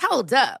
Hold up.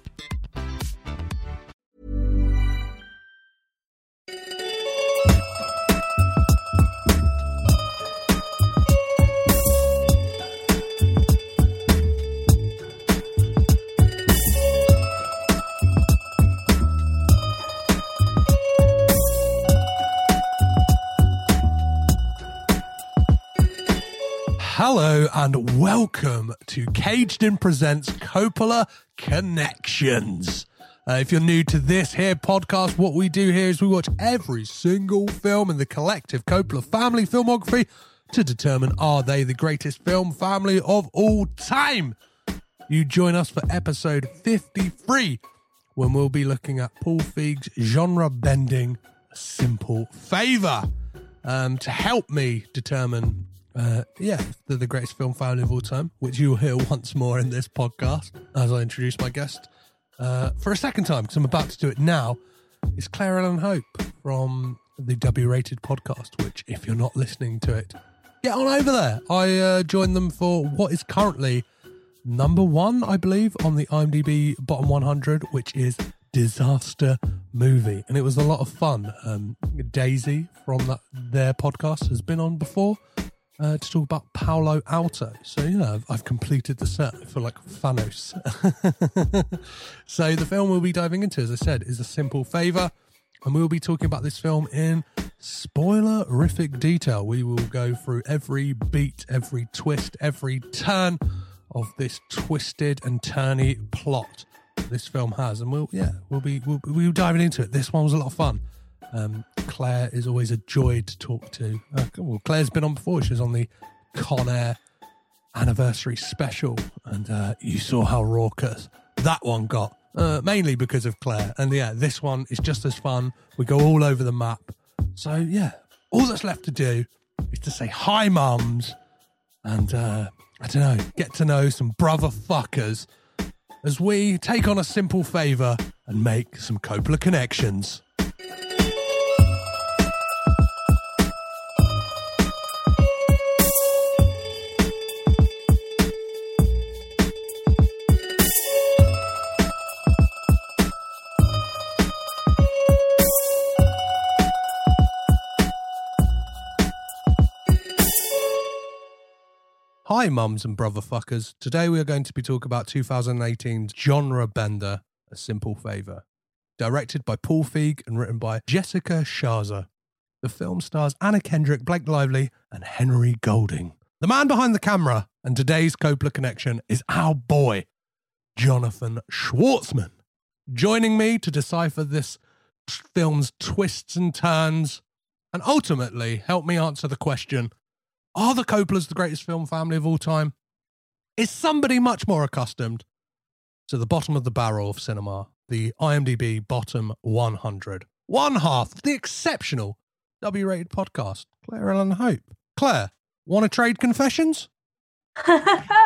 Hello and welcome to Caged In Presents Coppola Connections. Uh, if you're new to this here podcast, what we do here is we watch every single film in the collective Coppola family filmography to determine are they the greatest film family of all time. You join us for episode 53 when we'll be looking at Paul Feig's genre bending Simple Favor. Um, to help me determine uh, yeah, they're the greatest film family of all time, which you will hear once more in this podcast as I introduce my guest uh, for a second time because I'm about to do it now. Is Claire Ellen Hope from the W Rated podcast, which, if you're not listening to it, get on over there. I uh, joined them for what is currently number one, I believe, on the IMDb bottom 100, which is Disaster Movie. And it was a lot of fun. Um, Daisy from that, their podcast has been on before uh, to talk about Palo Alto. So, you know, I've, completed the set for like Thanos. so, the film we'll be diving into, as I said, is A Simple Favor. And we'll be talking about this film in spoilerific detail. We will go through every beat, every twist, every turn of this twisted and turny plot this film has. And we'll, yeah, we'll be, we'll, we'll be diving into it. This one was a lot of fun. Um, Claire is always a joy to talk to. Uh, well, Claire's been on before. She was on the Con Air anniversary special, and uh, you saw how raucous that one got. Uh, mainly because of Claire. And yeah, this one is just as fun. We go all over the map. So yeah, all that's left to do is to say hi, mums, and uh, I don't know, get to know some brother fuckers as we take on a simple favor and make some Coppola connections. Hi, mums and brother fuckers. Today we are going to be talking about 2018's genre bender, A Simple Favor. Directed by Paul Feig and written by Jessica Sharzer. The film stars Anna Kendrick, Blake Lively, and Henry Golding. The man behind the camera and today's Coppola connection is our boy, Jonathan Schwartzman. Joining me to decipher this film's twists and turns and ultimately help me answer the question are the Coppolas the greatest film family of all time? Is somebody much more accustomed to the bottom of the barrel of cinema, the IMDb bottom 100? One half, the exceptional W rated podcast, Claire Ellen Hope. Claire, want to trade confessions?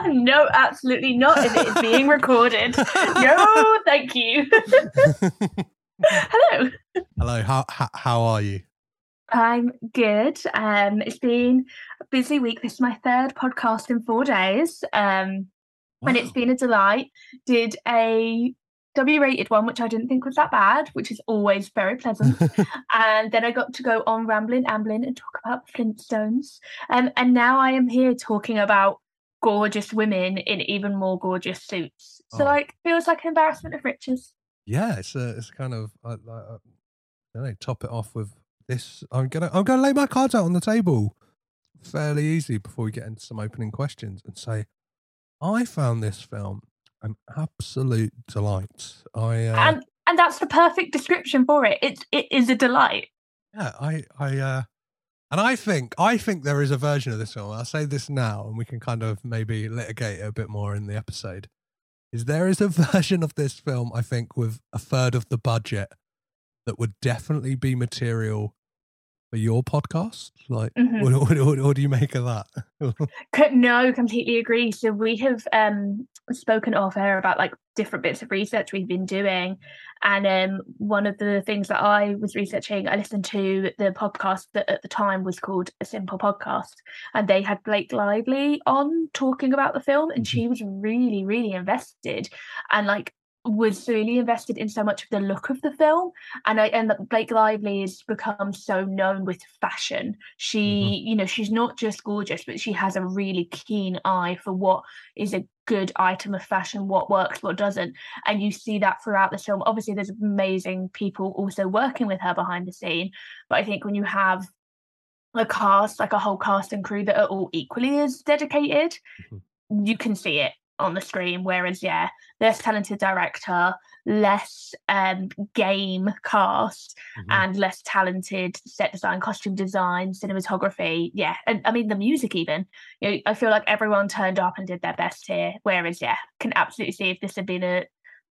no, absolutely not. If it is being recorded, no, thank you. Hello. Hello. How, how how are you? I'm good. Um, it's been a busy week. This is my third podcast in four days. Um, and it's been a delight. Did a W rated one, which I didn't think was that bad, which is always very pleasant. and then I got to go on rambling, ambling, and talk about Flintstones. Um, and now I am here talking about gorgeous women in even more gorgeous suits. So, Oh. like, feels like an embarrassment of riches. yeah, it's a, it's kind of I, I, I don't know. Top it off with this. I'm gonna I'm gonna lay my cards out on the table fairly easy before we get into some opening questions and say I found this film an absolute delight. I uh, And and that's the perfect description for it. It's it is a delight. yeah, I I uh, and I think I think there is a version of this film. I'll say this now, and we can kind of maybe litigate it a bit more in the episode. Is there is a version of this film I think with a third of the budget that would definitely be material for your podcast? Like, Mhm. what, what, what, do you make of that? No, completely agree. So we have um spoken off air about like different bits of research we've been doing. And um one of the things that I was researching, I listened to the podcast that at the time was called A Simple Podcast. And they had Blake Lively on talking about the film and Mhm. she was really, really invested and like was really invested in so much of the look of the film and I and that Blake Lively has become so known with fashion. She, mm-hmm. you know, she's not just gorgeous, but she has a really keen eye for what is a good item of fashion, what works, what doesn't. And you see that throughout the film. Obviously, there's amazing people also working with her behind the scene. But I think when you have a cast, like a whole cast and crew that are all equally as dedicated, mm-hmm. you can see it on the screen. Whereas, yeah, less talented director, less um game cast Mhm. and less talented set design costume design cinematography yeah and i mean the music even you know, i feel like everyone turned up and did their best here whereas yeah can absolutely see if this had been a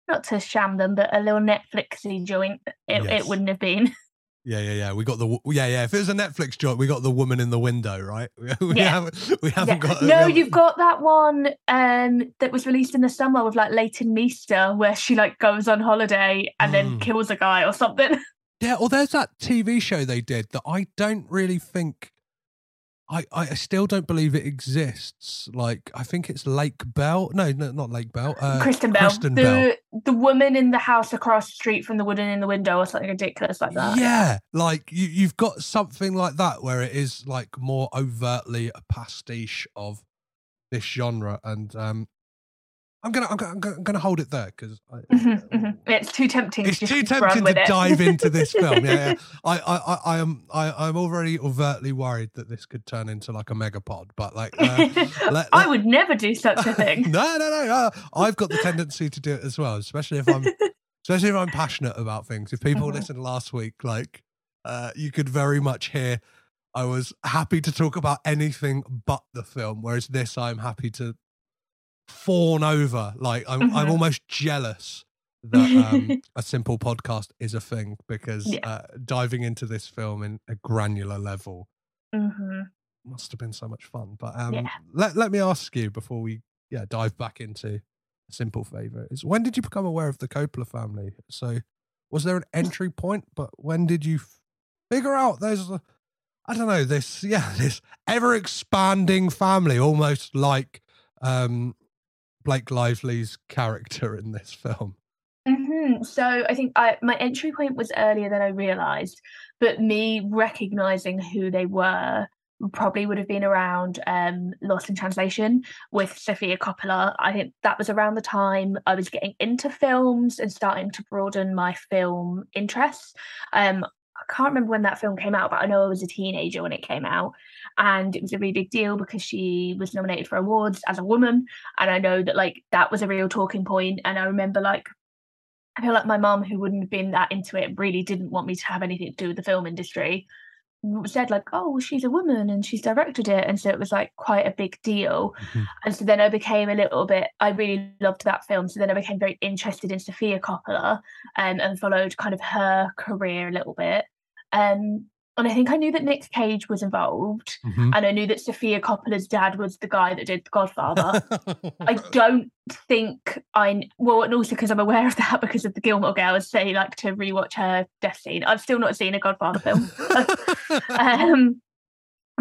not to sham them but a little netflixy joint it, Yes. it wouldn't have been Yeah, yeah, yeah. We got the yeah, yeah. If it was a Netflix joint, we got the woman in the window, right? We Yeah. haven't we haven't Yeah. got no haven't- you've got that one um that was released in the summer with like Leighton Meester where she like goes on holiday and then Mm. kills a guy or something Yeah, or there's that TV show they did that I don't really think I I still don't believe it exists. Like I think it's Lake Bell. No, no not Lake Bell. Uh, Kristen Bell, Kristen the Bell. the woman in the house across the street from the woman in the window, or something ridiculous like that. Yeah, like you, you've got something like that where it is like more overtly a pastiche of this genre, and um, I'm gonna I'm gonna, I'm gonna, I'm gonna hold it there because Mhm, mhm. It's too tempting. it's to too tempting to it. dive into this film. Yeah, yeah. I, I, I, I am I, I'm already overtly worried that this could turn into like a megapod, but like uh, let- I would never do such a thing. no, no, no. Uh, I've got the tendency to do it as well, especially if I'm, especially if I'm passionate about things. If people Mhm. listened last week, like, uh, you could very much hear I was happy to talk about anything but the film, whereas this I'm happy to fawn over. Like, I'm, I'm Mhm. almost jealous that um, a simple podcast is a thing because Yeah. uh, diving into this film in a granular level hmm must have been so much fun. But um, Yeah. let let me ask you before we yeah dive back into a simple favour is when did you become aware of the Coppola family? So was there an entry point? But when did you figure out there's a, I don't know this yeah this ever expanding family almost like um Blake Lively's character in this film. hmm So I think I, my entry point was earlier than I realised, but me recognizing who they were probably would have been around um, Lost in Translation with Sofia Coppola. I think that was around the time I was getting into films and starting to broaden my film interests. Um, I can't remember when that film came out, but I know I was a teenager when it came out. And it was a really big deal because she was nominated for awards as a woman. And I know that like that was a real talking point. And I remember like I feel like my mum, who wouldn't have been that into it, really didn't want me to have anything to do with the film industry. Said like, "Oh, well, she's a woman and she's directed it," and so it was like quite a big deal. Mhm. And so then I became a little bit. I really loved that film, so then I became very interested in Sofia Coppola, um, and followed kind of her career a little bit. Um, and I think I knew that Nick Cage was involved, Mhm. and I knew that Sofia Coppola's dad was the guy that did The Godfather. I don't think I well, and also because I'm aware of that because of the Gilmore Girls. they like to rewatch her death scene. I've still not seen a Godfather film. um,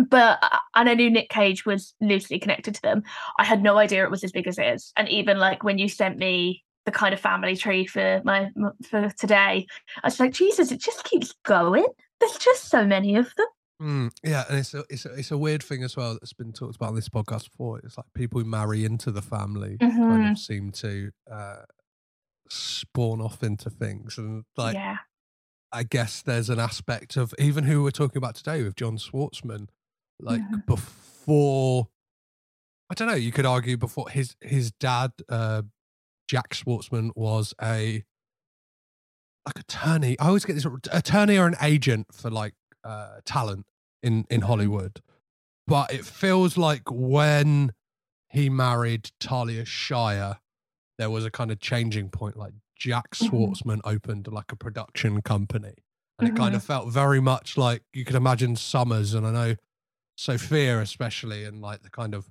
but uh, and I knew Nick Cage was loosely connected to them. I had no idea it was as big as it is. And even like when you sent me the kind of family tree for my for today, I was like, Jesus, it just keeps going. There's just so many of them. Mm, yeah, and it's a, it's a it's a weird thing as well that's been talked about on this podcast before. It's like people who marry into the family mm-hmm. kind of seem to uh, spawn off into things, and like yeah. I guess there's an aspect of even who we're talking about today with John Schwartzman, like mm-hmm. before. I don't know. You could argue before his his dad, uh, Jack Schwartzman, was a like attorney. I always get this attorney or an agent for like uh, talent in in mm-hmm. Hollywood, but it feels like when he married Talia Shire, there was a kind of changing point. Like Jack mm-hmm. Schwartzman mm-hmm. opened like a production company, and mm-hmm. it kind of felt very much like you could imagine Summers, and I know Sofia especially, and like the kind of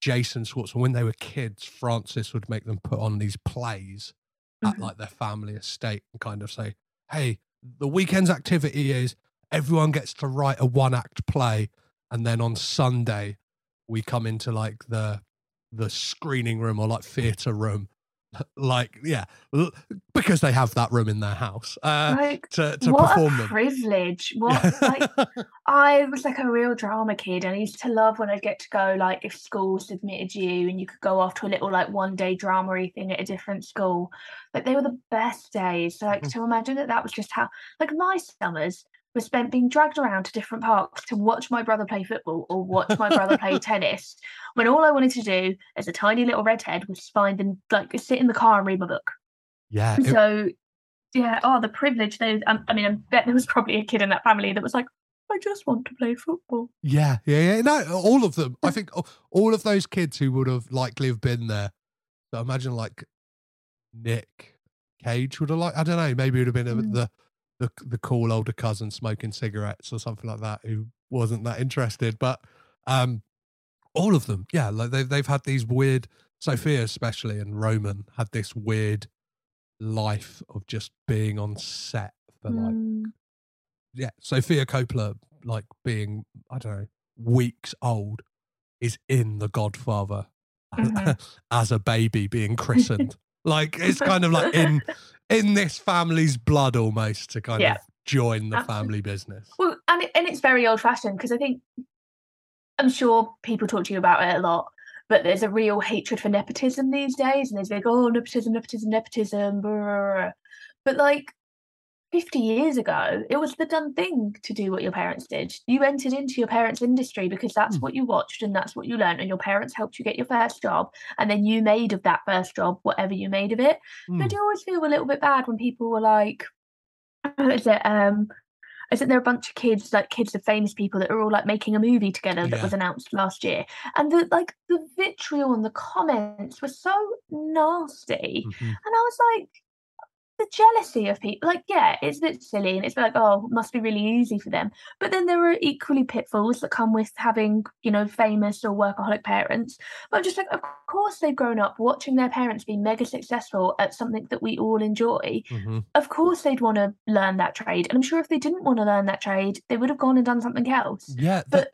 Jason Schwartzman when they were kids. Francis would make them put on these plays at mm-hmm. like their family estate and kind of say, "Hey, the weekend's activity is everyone gets to write a one act play and then on sunday we come into like the the screening room or like theater room like yeah because they have that room in their house uh like, to, to what perform a them. privilege. What like i was like a real drama kid and i used to love when i'd get to go like if school submitted you and you could go off to a little like one day drama thing at a different school. Like they were the best days. So like mm. to imagine that that was just how like my summers was spent being dragged around to different parks to watch my brother play football or watch my brother play tennis when all I wanted to do as a tiny little redhead was find and like sit in the car and read my book. Yeah. It... So yeah, oh the privilege those um, I mean I bet there was probably a kid in that family that was like I just want to play football. Yeah, yeah, yeah. No, all of them. I think all of those kids who would have likely have been there. So imagine like Nick Cage would have like I don't know, maybe it would have been mm. the the the cool older cousin smoking cigarettes or something like that who wasn't that interested. But um, all of them, yeah, like they've they've had these weird. Sofia especially and Roman had this weird life of just being on set for like mm. yeah Sofia Coppola like being I don't know weeks old is in The Godfather mm-hmm. as a baby being christened. Like it's kind of like in in this family's blood almost to kind yeah. of join the family business. Well, and it, and it's very old fashioned because I think I'm sure people talk to you about it a lot, but there's a real hatred for nepotism these days, and there's like, oh, nepotism, nepotism, nepotism. Blah, blah, blah. But like, 50 years ago, it was the done thing to do what your parents did. You entered into your parents' industry because that's mm. what you watched and that's what you learned, and your parents helped you get your first job, and then you made of that first job whatever you made of it. Mm. I do always feel a little bit bad when people were like, is it, um, isn't there a bunch of kids, like kids of famous people that are all like making a movie together that yeah. was announced last year? And the like the vitriol and the comments were so nasty. Mm-hmm. And I was like, the jealousy of people like yeah it's a bit silly and it's like oh must be really easy for them. But then there are equally pitfalls that come with having you know famous or workaholic parents. But I'm just like of course they've grown up watching their parents be mega successful at something that we all enjoy. Mm-hmm. of course they'd want to learn that trade and i'm sure if they didn't want to learn that trade they would have gone and done something else. Yeah that- but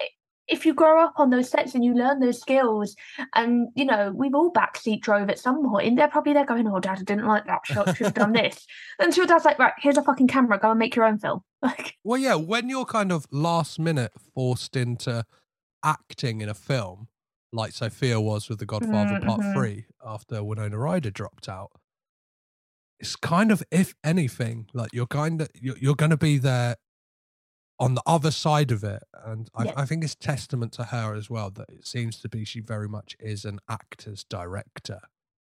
if you grow up on those sets and you learn those skills, and you know, we've all backseat drove at some point, they're probably there going, "Oh, Dad, I didn't like that shot. Should have done this." and so dad's like, "Right, here's a fucking camera. Go and make your own film." Like, well, yeah, when you're kind of last minute forced into acting in a film, like Sofia was with The Godfather mm-hmm. Part Three after Winona Ryder dropped out, it's kind of if anything, like you're kind of you're, you're going to be there on the other side of it, and I, I, think it's testament to her as well that it seems to be she very much is an actor's director,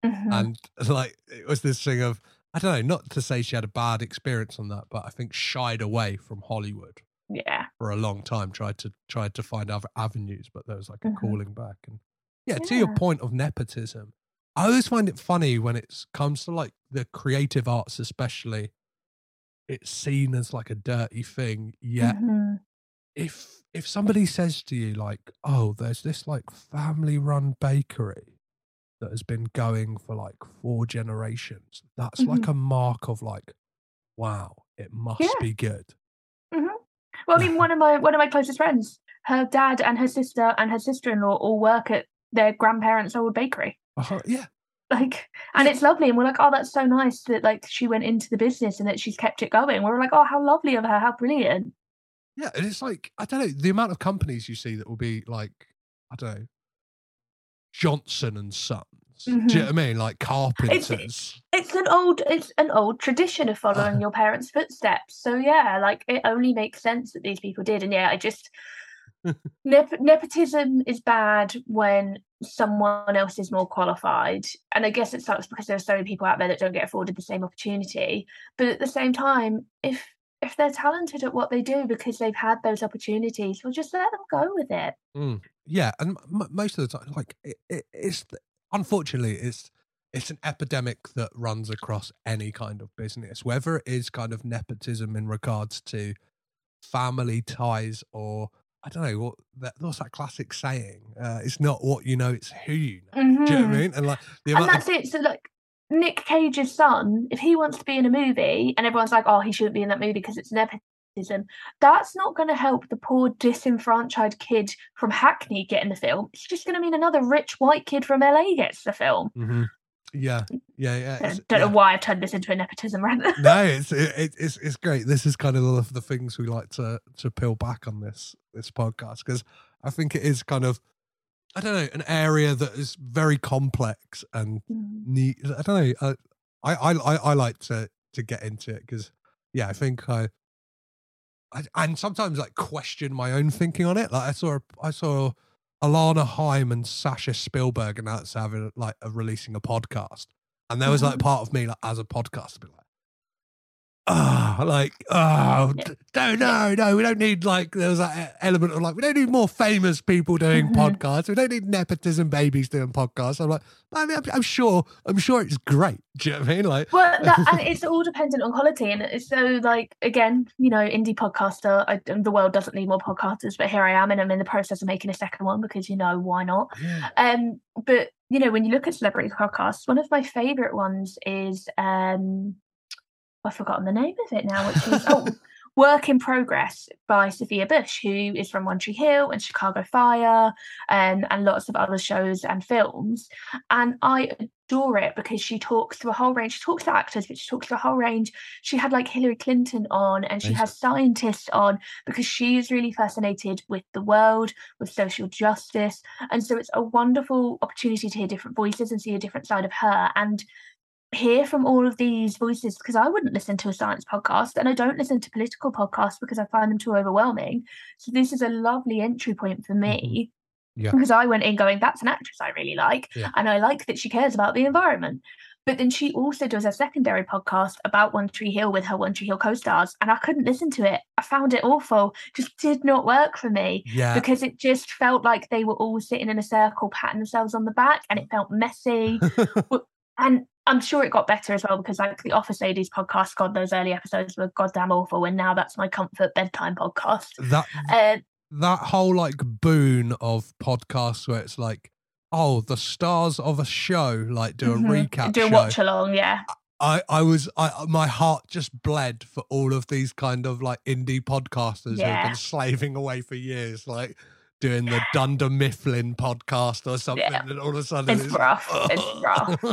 mm-hmm. and like it was this thing of I don't know, not to say she had a bad experience on that, but I think shied away from Hollywood. Yeah, for a long time, tried to tried to find other avenues, but there was like a mm-hmm. calling back. And yeah, yeah, to your point of nepotism, I always find it funny when it comes to like the creative arts, especially it's seen as like a dirty thing yet mm-hmm. if if somebody says to you like oh there's this like family run bakery that has been going for like four generations that's mm-hmm. like a mark of like wow it must yeah. be good mm-hmm. Well, I mean, one of my one of my closest friends, her dad and her sister and her sister in law all work at their grandparents' old bakery. Uh-huh, yeah, Like, and it's lovely, and we're like, oh, that's so nice that like she went into the business and that she's kept it going. We're like, oh, how lovely of her, how brilliant. yeah. And it's like I don't know the amount of companies you see that will be like I don't know Johnson and Sons. Do you know mm-hmm. what I mean? Like carpenters. It's an old, it's an old tradition of following your parents' footsteps. So yeah, like it only makes sense that these people did. And yeah, I just nep- nepotism is bad when someone else is more qualified, and I guess it sucks because there are so many people out there that don't get afforded the same opportunity. But at the same time, if if they're talented at what they do because they've had those opportunities, well, just let them go with it. Mm, yeah, and m- most of the time, like it, it, it's unfortunately it's it's an epidemic that runs across any kind of business, whether it is kind of nepotism in regards to family ties or I don't know what that what's that classic saying? Uh, it's not what you know, it's who you know. Do you know what I Mhm. mean? And like the and that's of, it. So like Nick Cage's son, if he wants to be in a movie and everyone's like, oh, he shouldn't be in that movie because it's nepotism, that's not going to help the poor disenfranchised kid from Hackney get in the film. It's just going to mean another rich white kid from LA gets the film. Mhm. Yeah, yeah, yeah. I don't yeah. know why I've turned this into a nepotism rant. no, it's it, it- it's it's great. This is kind of the, the things we like to to peel back on this this podcast because I think it is kind of I don't know an area that is very complex and Mm. neat. I don't know. uh, I I I, I like to to get into it because yeah, I think I. I, and sometimes like question my own thinking on it. Like I saw, I saw Alana Haim and Sasha Spielberg announced having like a, releasing a podcast, and there was like Mhm. part of me like as a podcast to be like, ah, like oh, Yeah. d- don't no, no, we don't need like there was that element of like we don't need more famous people doing Mhm. podcasts. We don't need nepotism babies doing podcasts. I'm like, I mean, I'm, I'm sure, I'm sure it's great. Do you know what I mean? Like, Well, that, and it's all dependent on quality, and it's so like again, you know, indie podcaster. I, the world doesn't need more podcasters, but here I am, and I'm in the process of making a second one because you know why not. yeah, Um, but you know, when you look at celebrity podcasts, one of my favorite ones is um, I've forgotten the name of it now, which is oh, Work in Progress by Sophia Bush, who is from One Tree Hill and Chicago Fire, um, and lots of other shows and films. And I adore it because she talks to a whole range. She talks to actors, but she talks to a whole range. She had like Hillary Clinton on, and she has scientists on because she is really fascinated with the world, with social justice. And so it's a wonderful opportunity to hear different voices and see a different side of her and hear from all of these voices because I wouldn't listen to a science podcast and I don't listen to political podcasts because I find them too overwhelming. So this is a lovely entry point for me. Mm-hmm. Yeah. Because I went in going, that's an actress I really like. Yeah. And I like that she cares about the environment. But then she also does a secondary podcast about One Tree Hill with her One Tree Hill co stars. And I couldn't listen to it. I found it awful. Just did not work for me yeah, because it just felt like they were all sitting in a circle patting themselves on the back and it felt messy and i'm sure it got better as well because like the office ladies podcast god those early episodes were goddamn awful and now that's my comfort bedtime podcast. That uh, that whole like boon of podcasts where it's like, oh, the stars of a show like do a mhm, recap do a watch along yeah. I, I was I my heart just bled for all of these kind of like indie podcasters who've been slaving away for years, like doing the Dunder Mifflin podcast or something, Yeah. and all of a sudden It's rough, it's rough.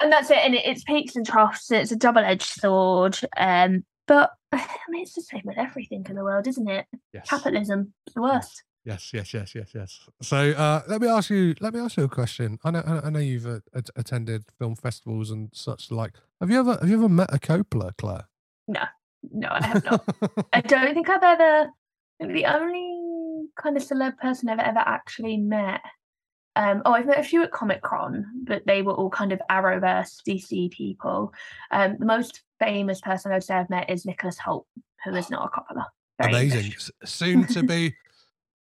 and that's it and it, it's peaks and troughs it's a double-edged sword um but i mean it's the same with everything in the world isn't it yes. capitalism it's the worst Yes, yes, yes, yes, yes. So uh, let me ask you. Let me ask you a question. I know. I know you've uh, at- attended film festivals and such like. Have you ever? Have you ever met a Coppola, Claire? no no, i have not I don't think I've ever. The only kind of celeb person I've ever actually met. Um, oh, I've met a few at Comic Con, but they were all kind of Arrowverse DC people. Um, the most famous person I'd say I've met is Nicholas Hoult, who is not a Coppola. Amazing. English. Soon to be.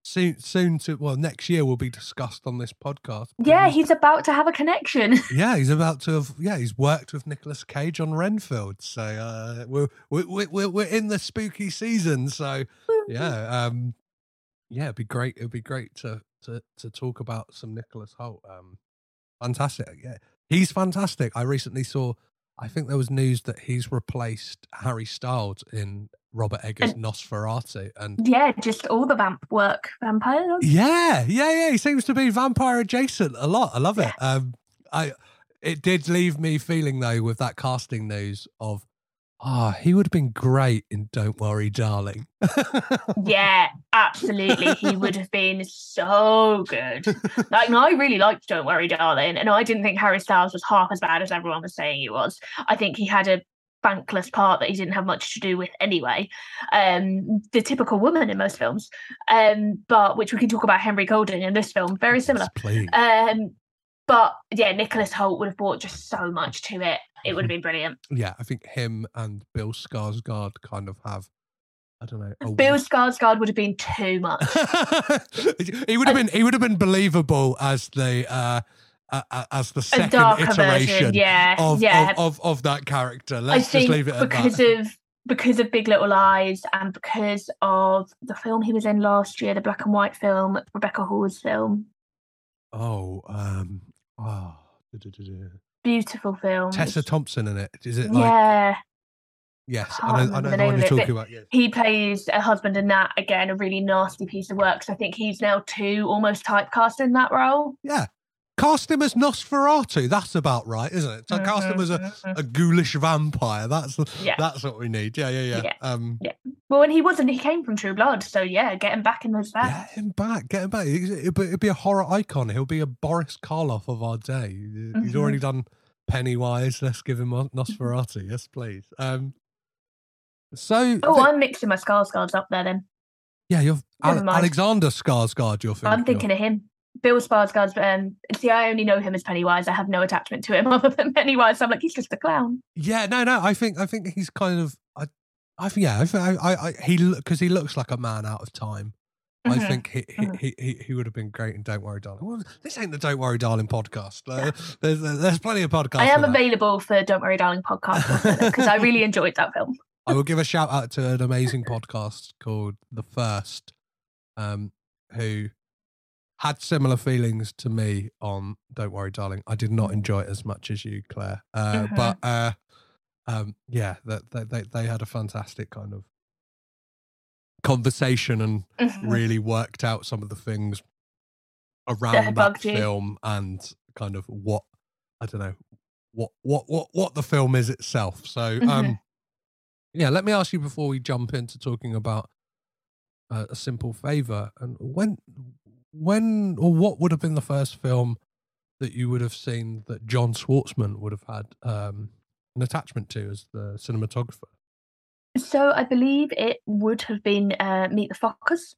Soon, soon to well, next year will be discussed on this podcast. Yeah, he's- he's about to have a connection. yeah, he's about to have. Yeah, he's worked with Nicolas Cage on Renfield, so uh, we're, we're we're we're in the spooky season. So yeah, um, yeah, it'd be great. It'd be great to to to talk about some Nicholas Hoult. Um, fantastic. Yeah, he's fantastic. I recently saw. I think there was news that he's replaced Harry Styles in Robert Eggers' Nosferatu, and Yeah, just all the vamp work vampires. yeah, yeah, yeah, he seems to be vampire adjacent a lot. I love it. Um, I it did leave me feeling though with that casting news of, ah, he would have been great in Don't Worry, Darling. Yeah, absolutely. he would have been so good. Like, no, I really liked Don't Worry, Darling. And I didn't think Harry Styles was half as bad as everyone was saying he was. I think he had a bankless part that he didn't have much to do with anyway. Um, the typical woman in most films. Um, but which we can talk about Henry Golding in this film, very similar. Please. Um, but yeah, Nicholas Hoult would have brought just so much to it. It would have been brilliant. yeah, I think him and Bill Skarsgård kind of have, I don't know, a Bill Skarsgård would have been too much. he would have been he would have been believable as the uh, uh, as the second iteration yeah, of, yeah. of, of of that character. Let's just leave it at because that. of because of Big Little Lies and because of the film he was in last year, the black and white film, Rebecca Hall's film, oh, um, oh. Beautiful film. Tessa Thompson in it. Is it like yeah, yes? I know, I know the one you're it, talking about. Yes. he plays a husband in that. Again, a really nasty piece of work. So I think he's now too almost typecast in that role. Yeah. Cast him as Nosferatu. That's about right, isn't it? So cast him as a, Mhm, a ghoulish vampire. That's Yeah. that's what we need. Yeah, yeah, yeah. Yeah. Um, Well, and he wasn't. He came from True Blood, so yeah, get him back in those Get him back. Get him back. It'd be, it'd be a horror icon. He'll be a Boris Karloff of our day. He's Mhm. already done Pennywise. Let's give him Nos- Nosferatu. yes, please. Um. So Oh, th- I'm mixing my Skarsgårds up there. Then yeah, you're never Ale- mind. Alexander Skarsgård. You're thinking. I'm thinking of him. Bill Skarsgård's. Um, see, I only know him as Pennywise. I have no attachment to him other than Pennywise. So I'm like, he's just a clown. Yeah, no, no. I think I think he's kind of. I, I think yeah. I, think I, I, I he because he looks like a man out of time. I Mhm, think he, he, mhm. he, he, he would have been great in Don't Worry, Darling. Well, this ain't the Don't Worry, Darling podcast. Uh, there's there's plenty of podcasts. I am for available for Don't Worry, Darling podcast because I really enjoyed that film. I will give a shout out to an amazing podcast called The First, um, who had similar feelings to me on Don't Worry, Darling. I did not enjoy it as much as you, Claire. Uh, Mhm. But uh, um, yeah, that they, they they had a fantastic kind of conversation and Mhm. really worked out some of the things around that you. film and kind of what I don't know what what what what the film is itself. So um yeah, let me ask you before we jump into talking about uh, a simple favor and when when or what would have been the first film that you would have seen that John Schwartzman would have had um an attachment to as the cinematographer? So I believe it would have been uh, Meet the Fockers,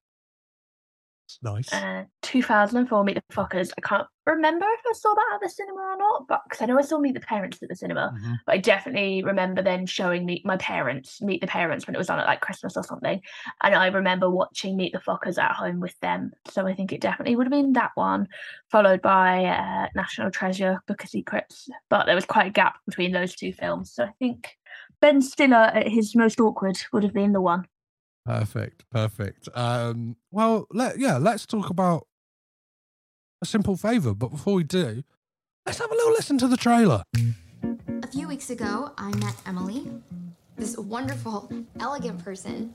nice. uh, 2004 Meet the Fockers. I can't remember if I saw that at the cinema or not, but because I know I saw Meet the Parents at the cinema. Mhm. But I definitely remember then showing me my parents Meet the Parents when it was on at like Christmas or something, and I remember watching Meet the Fockers at home with them. So I think it definitely would have been that one, followed by uh, National Treasure, Book of Secrets. But there was quite a gap between those two films, so I think Ben Stiller at his most awkward would have been the one. Perfect, perfect. Um, well, let yeah, let's talk about a simple favor. But before we do, let's have a little listen to the trailer. A few weeks ago, I met Emily, this wonderful, elegant person.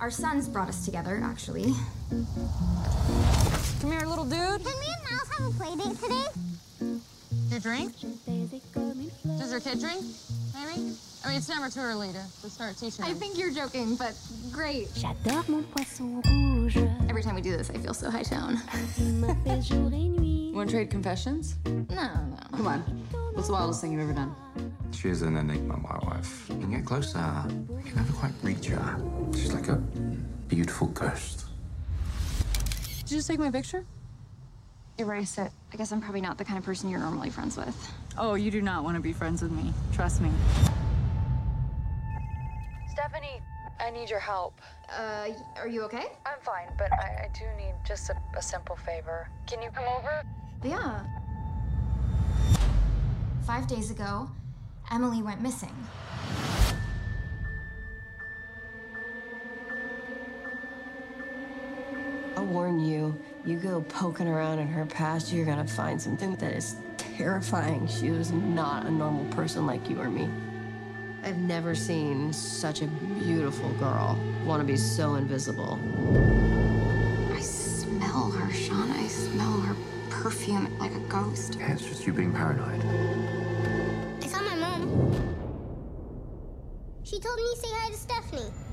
Our sons brought us together, actually. Come here, little dude. Can me and Miles have a play date today? You drink? Does your kid drink? Maybe? I mean, it's never too early to, to start teaching I think you're joking, but great. J'adore mon poisson rouge. Every time we do this, I feel so high tone. Il m'appelle jour et nuit. Want to trade confessions? No, no. Come on. What's the wildest thing you've ever done? She is an enigma, my wife. You can get closer. You can never quite reach her. She's like a beautiful ghost. Did you just take my picture? Erase it. I guess I'm probably not the kind of person you're normally friends with. Oh, you do not want to be friends with me. Trust me. Stephanie, I need your help. Uh, are you okay? I'm fine, but I, I do need just a, a simple favor. Can you come over? Yeah. Five days ago, Emily went missing. I'll warn you, you go poking around in her past, you're gonna find something that is terrifying. She was not a normal person like you or me. I've never seen such a beautiful girl want to be so invisible. I smell her, Sean. I smell her perfume like a ghost. Yeah, it's just you being paranoid. I saw my mom. She told me to say hi to Stephanie.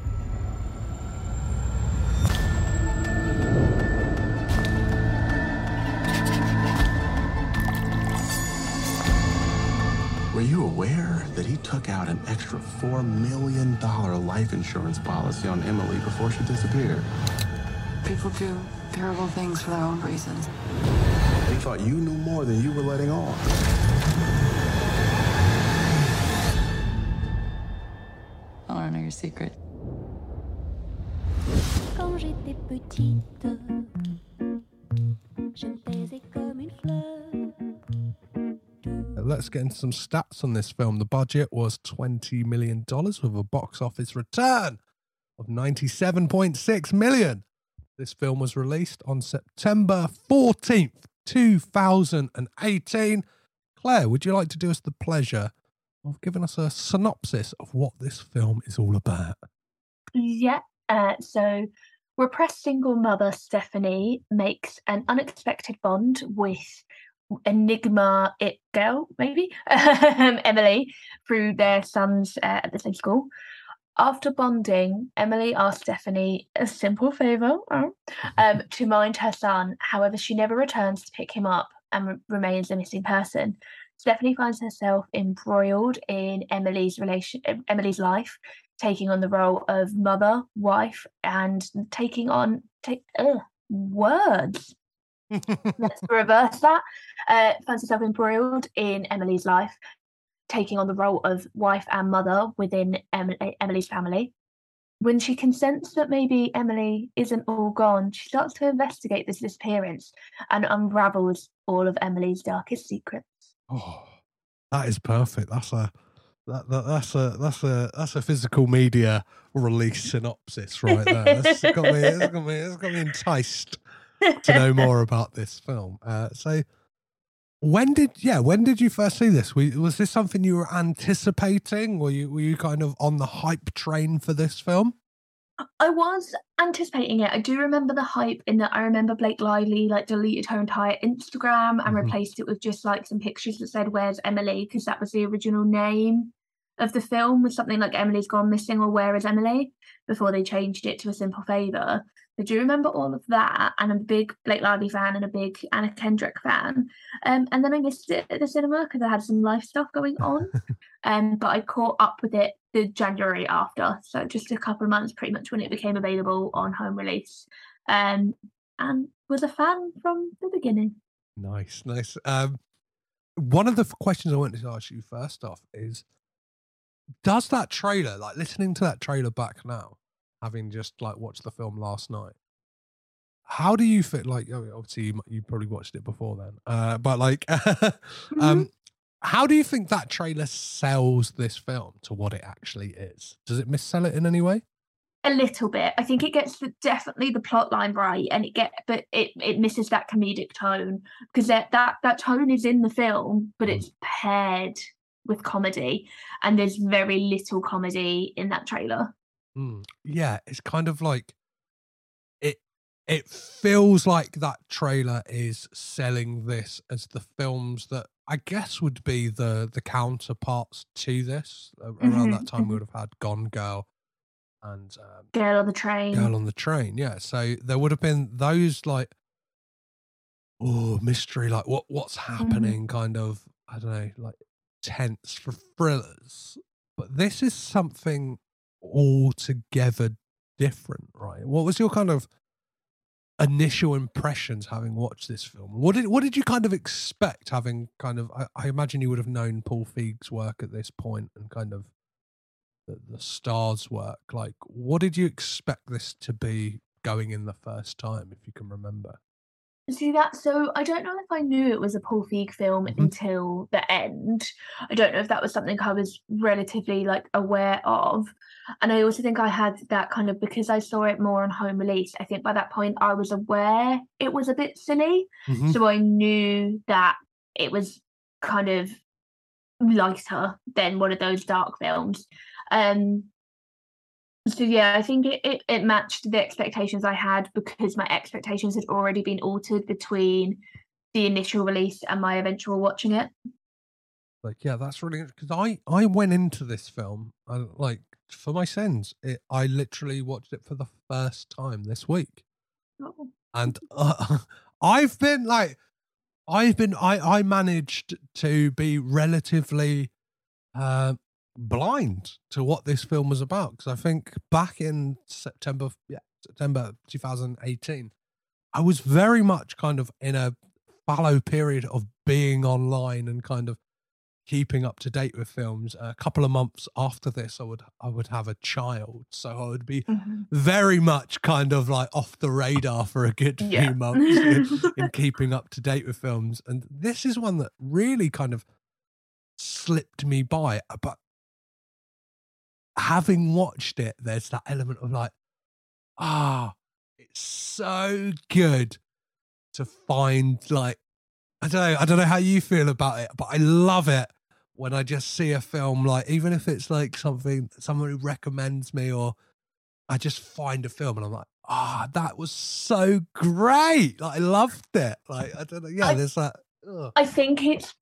You aware that he took out an extra $4 million life insurance policy on Emily before she disappeared? People do terrible things for their own reasons. He thought you knew more than you were letting on. I want to know your secret. Quand j'étais petite, je me taisais comme une fleur. Let's get into some stats on this film. The budget was $20 million with a box office return of 97.6 million. This film was released on September 14th, 2018. Claire, would you like to do us the pleasure of giving us a synopsis of what this film is all about? Yeah. Uh, so, repressed single mother Stephanie makes an unexpected bond with Enigma It Girl, maybe um, Emily, through their sons uh, at the same school. After bonding, Emily asks Stephanie a simple favor oh, um, to mind her son. However, she never returns to pick him up and re- remains a missing person. Stephanie finds herself embroiled in Emily's relation, Emily's life, taking on the role of mother, wife, and taking on take ugh, words. Let's reverse that. Uh, finds herself embroiled in Emily's life, taking on the role of wife and mother within Emily, Emily's family. When she consents that maybe Emily isn't all gone, she starts to investigate this disappearance and unravels all of Emily's darkest secrets. Oh, that is perfect. That's a that, that that's a that's a that's a physical media release synopsis right there. That's got me. It's got me. It's got me enticed to know more about this film. Uh, so, when did yeah? When did you first see this? Was, this something you were anticipating? Were you were you kind of on the hype train for this film? I was anticipating it. I do remember the hype in that I remember Blake Lively like deleted her entire Instagram and Mhm. replaced it with just like some pictures that said "Where's Emily?" because that was the original name of the film was something like Emily's gone missing or Where is Emily before they changed it to a simple favor. I do remember all of that, and I'm a big Blake Lively fan and a big Anna Kendrick fan. Um, and then I missed it at the cinema because I had some life stuff going on. um, but I caught up with it the January after, so just a couple of months, pretty much when it became available on home release. Um, and was a fan from the beginning. Nice, nice. Um, one of the questions I wanted to ask you first off is, does that trailer, like listening to that trailer back now, having just like watched the film last night, how do you feel? Like, oh, obviously, you, you probably watched it before then, uh, but like, um, how do you think that trailer sells this film to what it actually is? Does it missell it in any way? a little bit. I think it gets the, definitely the plot line right, and it get but it it misses that comedic tone because that that that tone is in the film, but it's paired with comedy, and there's very little comedy in that trailer. Mm, yeah, it's kind of like it. It feels like that trailer is selling this as the films that I guess would be the the counterparts to this. A- Around that time, we mhm. would have had Gone Girl and um, Girl on the train. Girl on the Train. Yeah, so there would have been those like oh mystery, like what what's happening, kind of I don't know, like tense for thrillers. But this is something altogether different, right? What was your kind of initial impressions having watched this film? What did what did you kind of expect having kind of I, I imagine you would have known Paul Feig's work at this point and kind of the, the stars work. Like what did you expect this to be going in the first time, if you can remember? See that? So I don't know if I knew it was a Paul Feig film Mhm. until the end. I don't know if that was something I was relatively like aware of. And I also think I had that kind of because I saw it more on home release. I think by that point I was aware it was a bit silly. Mhm. So I knew that it was kind of lighter than one of those dark films. Um, so yeah, I think it, it, it matched the expectations I had because my expectations had already been altered between the initial release and my eventual watching it. Like, yeah, that's really because I I went into this film I, like for my sins. It, I literally watched it for the first time this week, Oh. and uh, I've been like, I've been I I managed to be relatively uh, blind to what this film was about because I think back in September, yeah, September 2018, I was very much kind of in a fallow period of being online and kind of keeping up to date with films. A couple of months after this, I would I would have a child, so I would be Mhm. very much kind of like off the radar for a good few months in, in keeping up to date with films. And this is one that really kind of slipped me by. uh, But having watched it, there's that element of like, ah, it's so good to find like I don't know, I don't know how you feel about it, but I love it when I just see a film like even if it's like something somebody recommends me or I just find a film and I'm like, ah, that was so great. Like I loved it. Like I don't know, yeah, I- there's that. ugh. I think it's it-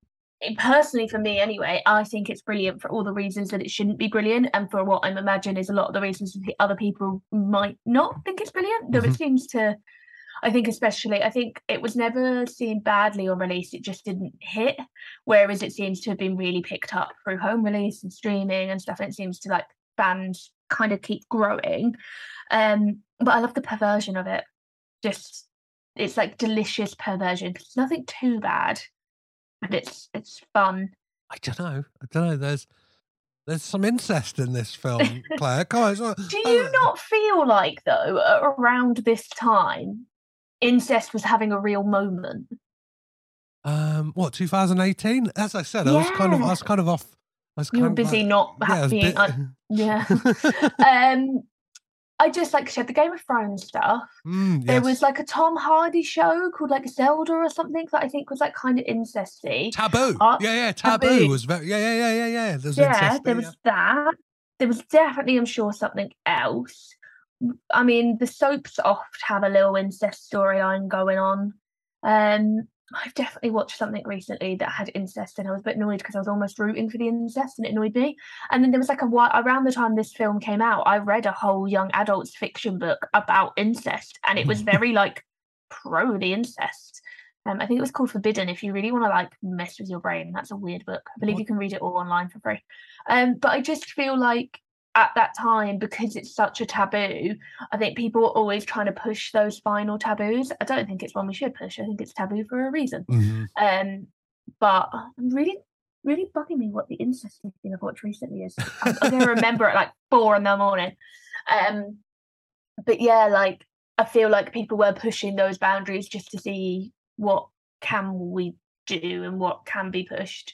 personally for me anyway. I think it's brilliant for all the reasons that it shouldn't be brilliant, and for what I'm imagine is a lot of the reasons that the other people might not think it's brilliant. Though Mhm. it seems to, I think especially, I think it was never seen badly on release. It just didn't hit, whereas it seems to have been really picked up through home release and streaming and stuff. And it seems to like fans kind of keep growing. Um, but I love the perversion of it. Just it's like delicious perversion. It's nothing too bad, but it's it's fun. I don't know. I don't know. There's there's some incest in this film, Claire. Come on, not- Do you not feel like though around this time, incest was having a real moment? Um, what 2018? As I said, I was kind of, I was kind of off. I was You were kind of busy like- not yeah, I being. bit- un- yeah. um, I just like said the Game of Thrones stuff. Mm, There was like a Tom Hardy show called like Zelda or something that I think was like kind of incesty. taboo. Uh, yeah, yeah, taboo, Taboo. was very. Yeah, yeah, yeah, yeah, yeah. There's yeah, incest there there, was that. There was definitely, I'm sure, something else. I mean, the soaps oft have a little incest storyline going on. Um, I've definitely watched something recently that had incest, and I was a bit annoyed because I was almost rooting for the incest, and it annoyed me. And then there was like a while around the time this film came out, I read a whole young adults fiction book about incest, and it was very like pro the incest. Um, I think it was called Forbidden. If you really want to like mess with your brain, that's a weird book. I believe you can read it all online for free. Um, but I just feel like at that time, because it's such a taboo, I think people are always trying to push those final taboos. I don't think it's one we should push. I think it's taboo for a reason. Mhm. Um, but I'm really, really bugging me what the incest thing I've watched recently is. I'm, I'm gonna remember at like four in the morning. Um, but yeah, like I feel like people were pushing those boundaries just to see what can we do and what can be pushed.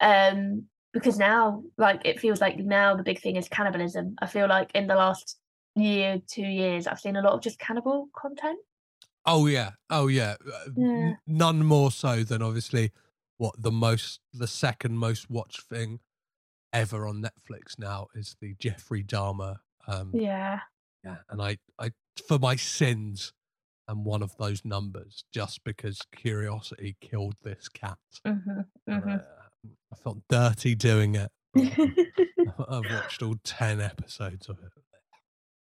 Um, because now, like it feels like now the big thing is cannibalism. I feel like in the last year, two years, I've seen a lot of just cannibal content. Oh yeah, oh yeah. Uh, Yeah. None more so than obviously what the most, the second most watched thing ever on Netflix now is the Jeffrey Dahmer. Um, Yeah. yeah, and I, I, for my sins, am one of those numbers just because curiosity killed this cat. hmm And hmm I, felt dirty doing it. I've watched all ten episodes of it. But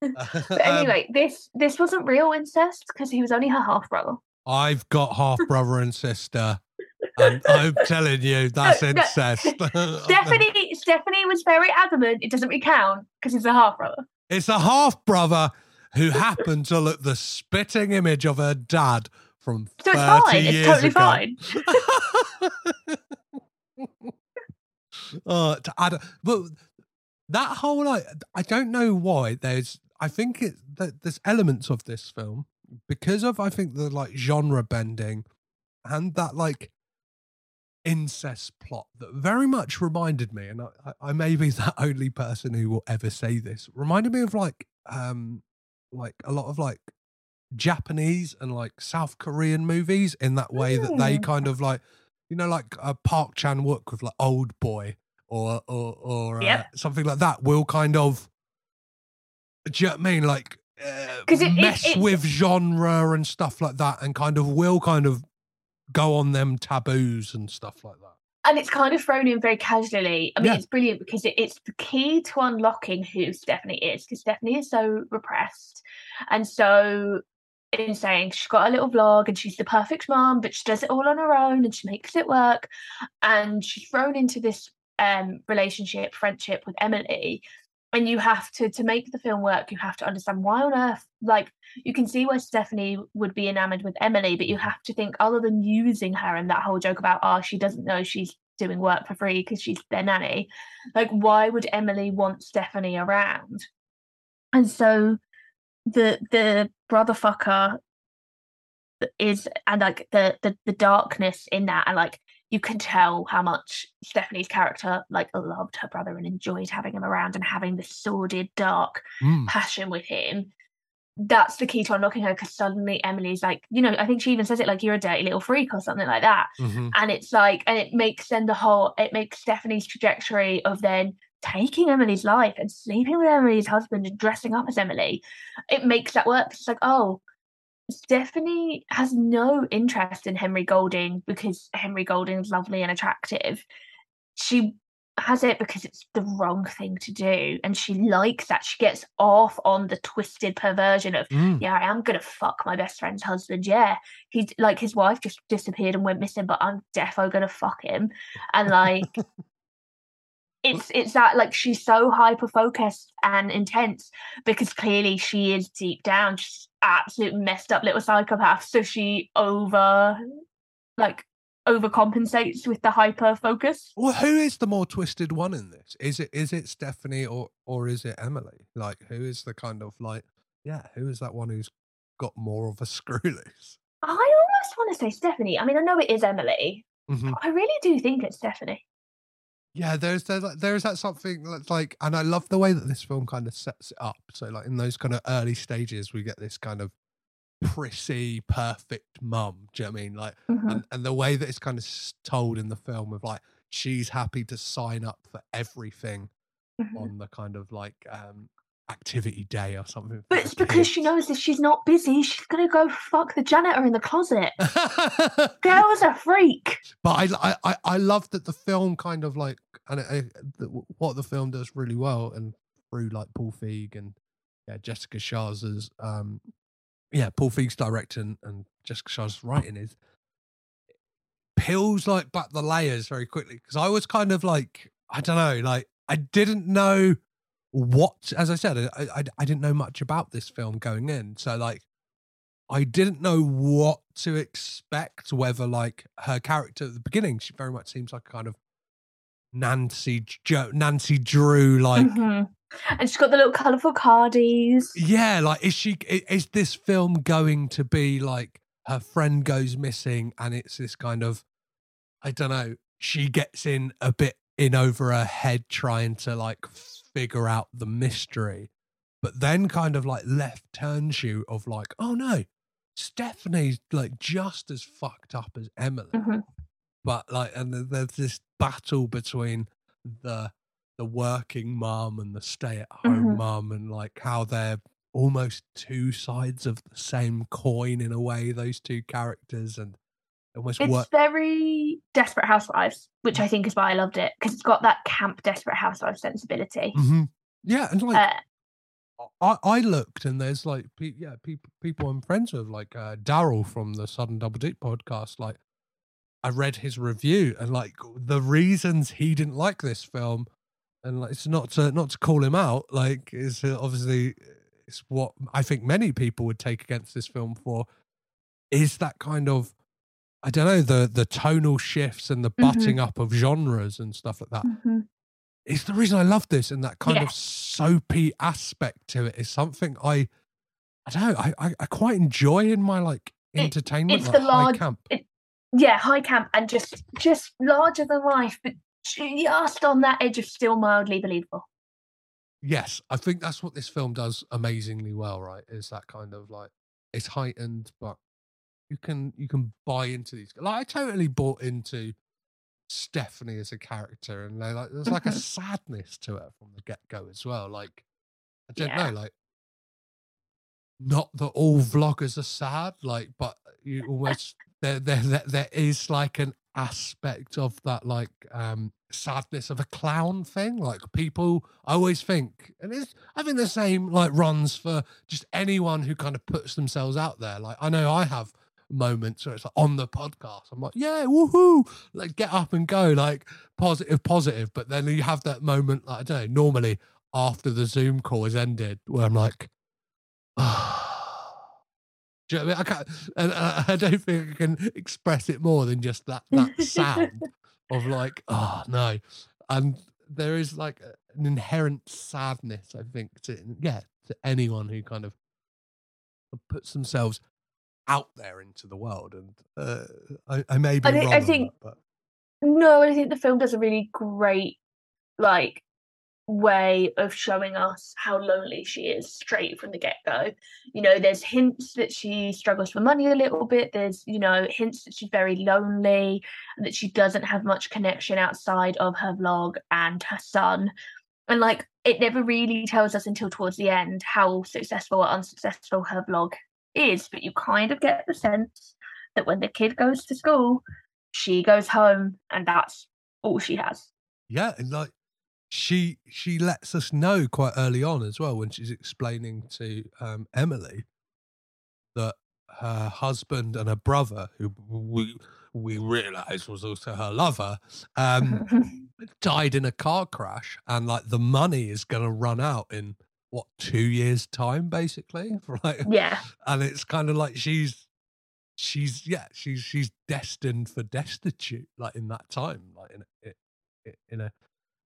Um, anyway, this this wasn't real incest because he was only her half brother. I've got half brother and sister, and I'm telling you, that's no. incest. Stephanie Stephanie was very adamant it doesn't really count because he's a half brother. It's a half brother who happened to look the spitting image of her dad from So 30 it's fine. It's totally ago. fine. Uh, to add, but that whole like, I don't know why. There's, I think it that there's elements of this film because of I think the like genre bending and that like incest plot that very much reminded me, and I, I- may be the only person who will ever say this, reminded me of like um like a lot of like Japanese and like South Korean movies in that way that they kind of like you know, like uh, Park Chan Wook with like Old Boy or or or uh, Yep. something like that will kind of. Do you know what I mean? Like uh, it- it- mess it's- with genre and stuff like that, and kind of will kind of go on them taboos and stuff like that. and it's kind of thrown in very casually. I mean, Yeah. it's brilliant because it, it's the key to unlocking who Stephanie is. Because Stephanie is so repressed and so insane. She's got a little vlog and she's the perfect mom, but she does it all on her own and she makes it work. And she's thrown into this um relationship, friendship with Emily. And you have to to make the film work. You have to understand why on earth, like you can see where Stephanie would be enamored with Emily, but you have to think other than using her and that whole joke about oh she doesn't know she's doing work for free because she's their nanny. Like why would Emily want Stephanie around? And so the the brother fucker is and like the the the darkness in that and like you can tell how much Stephanie's character like loved her brother and enjoyed having him around and having this sordid dark Mm. passion with him that's the key to unlocking her because suddenly Emily's like, you know, I think she even says it like you're a dirty little freak or something like that. Mhm. And it's like, and it makes then the whole, it makes Stephanie's trajectory of then taking Emily's life and sleeping with Emily's husband and dressing up as Emily. It makes that work. It's like, oh, Stephanie has no interest in Henry Golding because Henry Golding's lovely and attractive. She has it because it's the wrong thing to do. And she likes that. She gets off on the twisted perversion of, Mm. yeah, I am going to fuck my best friend's husband. Yeah. He's like, his wife just disappeared and went missing, but I'm defo going to fuck him. And like, it's it's that like she's so hyper focused and intense because clearly she is deep down just absolute messed up little psychopath so she over like overcompensates with the hyper focus Well, who is the more twisted one in this? Is it is it Stephanie or or is it Emily? Like, who is the kind of like, yeah, who is that one who's got more of a screw loose? i almost want to say stephanie i mean i know it is emily Mhm. i really do think it's stephanie Yeah, there's there's that something that's like, and I love the way that this film kind of sets it up. So like in those kind of early stages, we get this kind of prissy, perfect mum. Do you know what I mean? Like, Mhm. and, and the way that it's kind of told in the film of like she's happy to sign up for everything Mhm. on the kind of like um activity day or something. but it's because she knows if she's not busy she's gonna go fuck the janitor in the closet. Girl's a freak. But I, I, I, love that the film kind of like, and it, it, what the film does really well, and through like Paul Feig and yeah, Jessica Sharzer, um, yeah, Paul Feig's directing and Jessica Sharzer writing is peels like back the layers very quickly. Because I was kind of like, I don't know, like I didn't know what, as I said, I, I, I didn't know much about this film going in, so like. I didn't know what to expect. Whether like her character at the beginning, she very much seems like a kind of Nancy jo- Nancy Drew, like Mhm. and she's got the little colourful cardies yeah, like is she? Is this film going to be like her friend goes missing and it's this kind of, I don't know. She gets in a bit in over her head trying to like figure out the mystery, but then kind of like left turns you of like, oh no, Stephanie's like just as fucked up as Emily Mhm. but like and there's this battle between the the working mom and the stay at home Mhm. mum and like how they're almost two sides of the same coin in a way those two characters and almost It's work very Desperate Housewives, which I think is why I loved it because it's got that camp Desperate Housewives sensibility. Mhm. yeah and like Uh, I, I looked and there's like pe- yeah people people I'm friends with like uh, Daryl from the Sudden Double Deep podcast like I read his review and like the reasons he didn't like this film and like it's not to not to call him out like is uh, obviously it's what I think many people would take against this film for is that kind of I don't know the the tonal shifts and the Mhm. butting up of genres and stuff like that mhm. it's the reason I love this and that kind of soapy aspect to it is something I I don't know I I, I quite enjoy in my like It- entertainment it's like the high large, camp. it- yeah, high camp and just just larger than life, but just on that edge of still mildly believable. Yes, I think that's what this film does amazingly well. Right, is that kind of like it's heightened, but you can you can buy into these. Like I totally bought into Stephanie as a character, and like there's like a sadness to her from the get go as well. Like I don't Yeah. know, like not that all vloggers are sad, like, but you almost there there there, there is like an aspect of that like um sadness of a clown thing. Like people I always think and it's I think the same like runs for just anyone who kind of puts themselves out there. Like I know I have moments where it's like on the podcast. I'm like, yeah, woohoo, like get up and go, like positive, positive. But then you have that moment, like I don't know, normally after the Zoom call has ended, where I'm like, do you know what I mean? I can't, and I, I don't think I can express it more than just that that sound of like, oh no, and there is like an inherent sadness, I think, to yeah, to anyone who kind of puts themselves out there into the world, and uh, I, I may be I think- wrong I think- that, No, I think the film does a really great, like, way of showing us how lonely she is straight from the get go. You know, there's hints that she struggles for money a little bit. There's, you know, hints that she's very lonely and that she doesn't have much connection outside of her vlog and her son. And like, it never really tells us until towards the end how successful or unsuccessful her vlog is, but you kind of get the sense that when the kid goes to school, she goes home and that's all she has. yeah, and like she she lets us know quite early on as well when she's explaining to um, Emily that her husband and her brother, who we we realise was also her lover, um, died in a car crash, and like the money is going to run out in what two years' time, basically, mm. right? Yeah. and it's kind of like she's she's yeah she's she's destined for destitute like in that time like in a, in a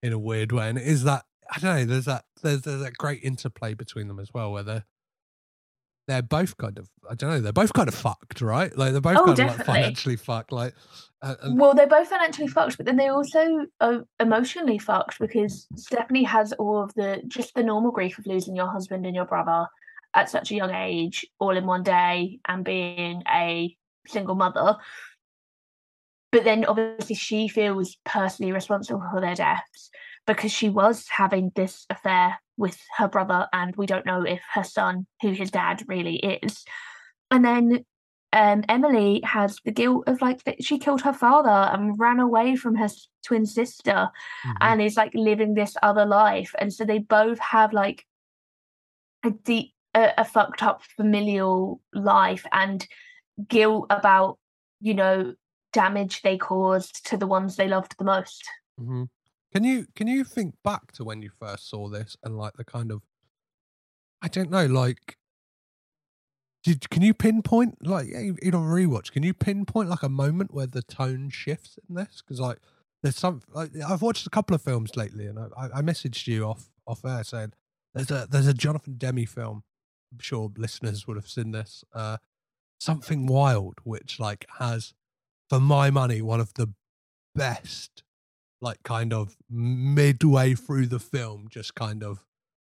in a weird way and it is that i don't know there's that there's, there's that great interplay between them as well where they're they're both kind of i don't know they're both kind of fucked right like they're both Oh, kind of like financially fucked like uh, and, Well, they're both financially fucked, but then they're also are emotionally fucked because Stephanie has all of the just the normal grief of losing your husband and your brother at such a young age, all in one day, and being a single mother. But then obviously she feels personally responsible for their deaths because she was having this affair with her brother, and we don't know if her son, who his dad really is. And then um, Emily has the guilt of like that she killed her father and ran away from her twin sister and is like living this other life. And so they both have like a deep, a, a fucked up familial life and guilt about, you know, damage they caused to the ones they loved the most. Mhm. Can you can you think back to when you first saw this and like the kind of I don't know like did can you pinpoint like you- you rewatch can you pinpoint like a moment where the tone shifts in this? Because like there's some like I've watched a couple of films lately and I, I I messaged you off off air saying there's a there's a Jonathan Demme film. I'm sure listeners would have seen this uh something wild which like has for my money one of the best like kind of midway through the film just kind of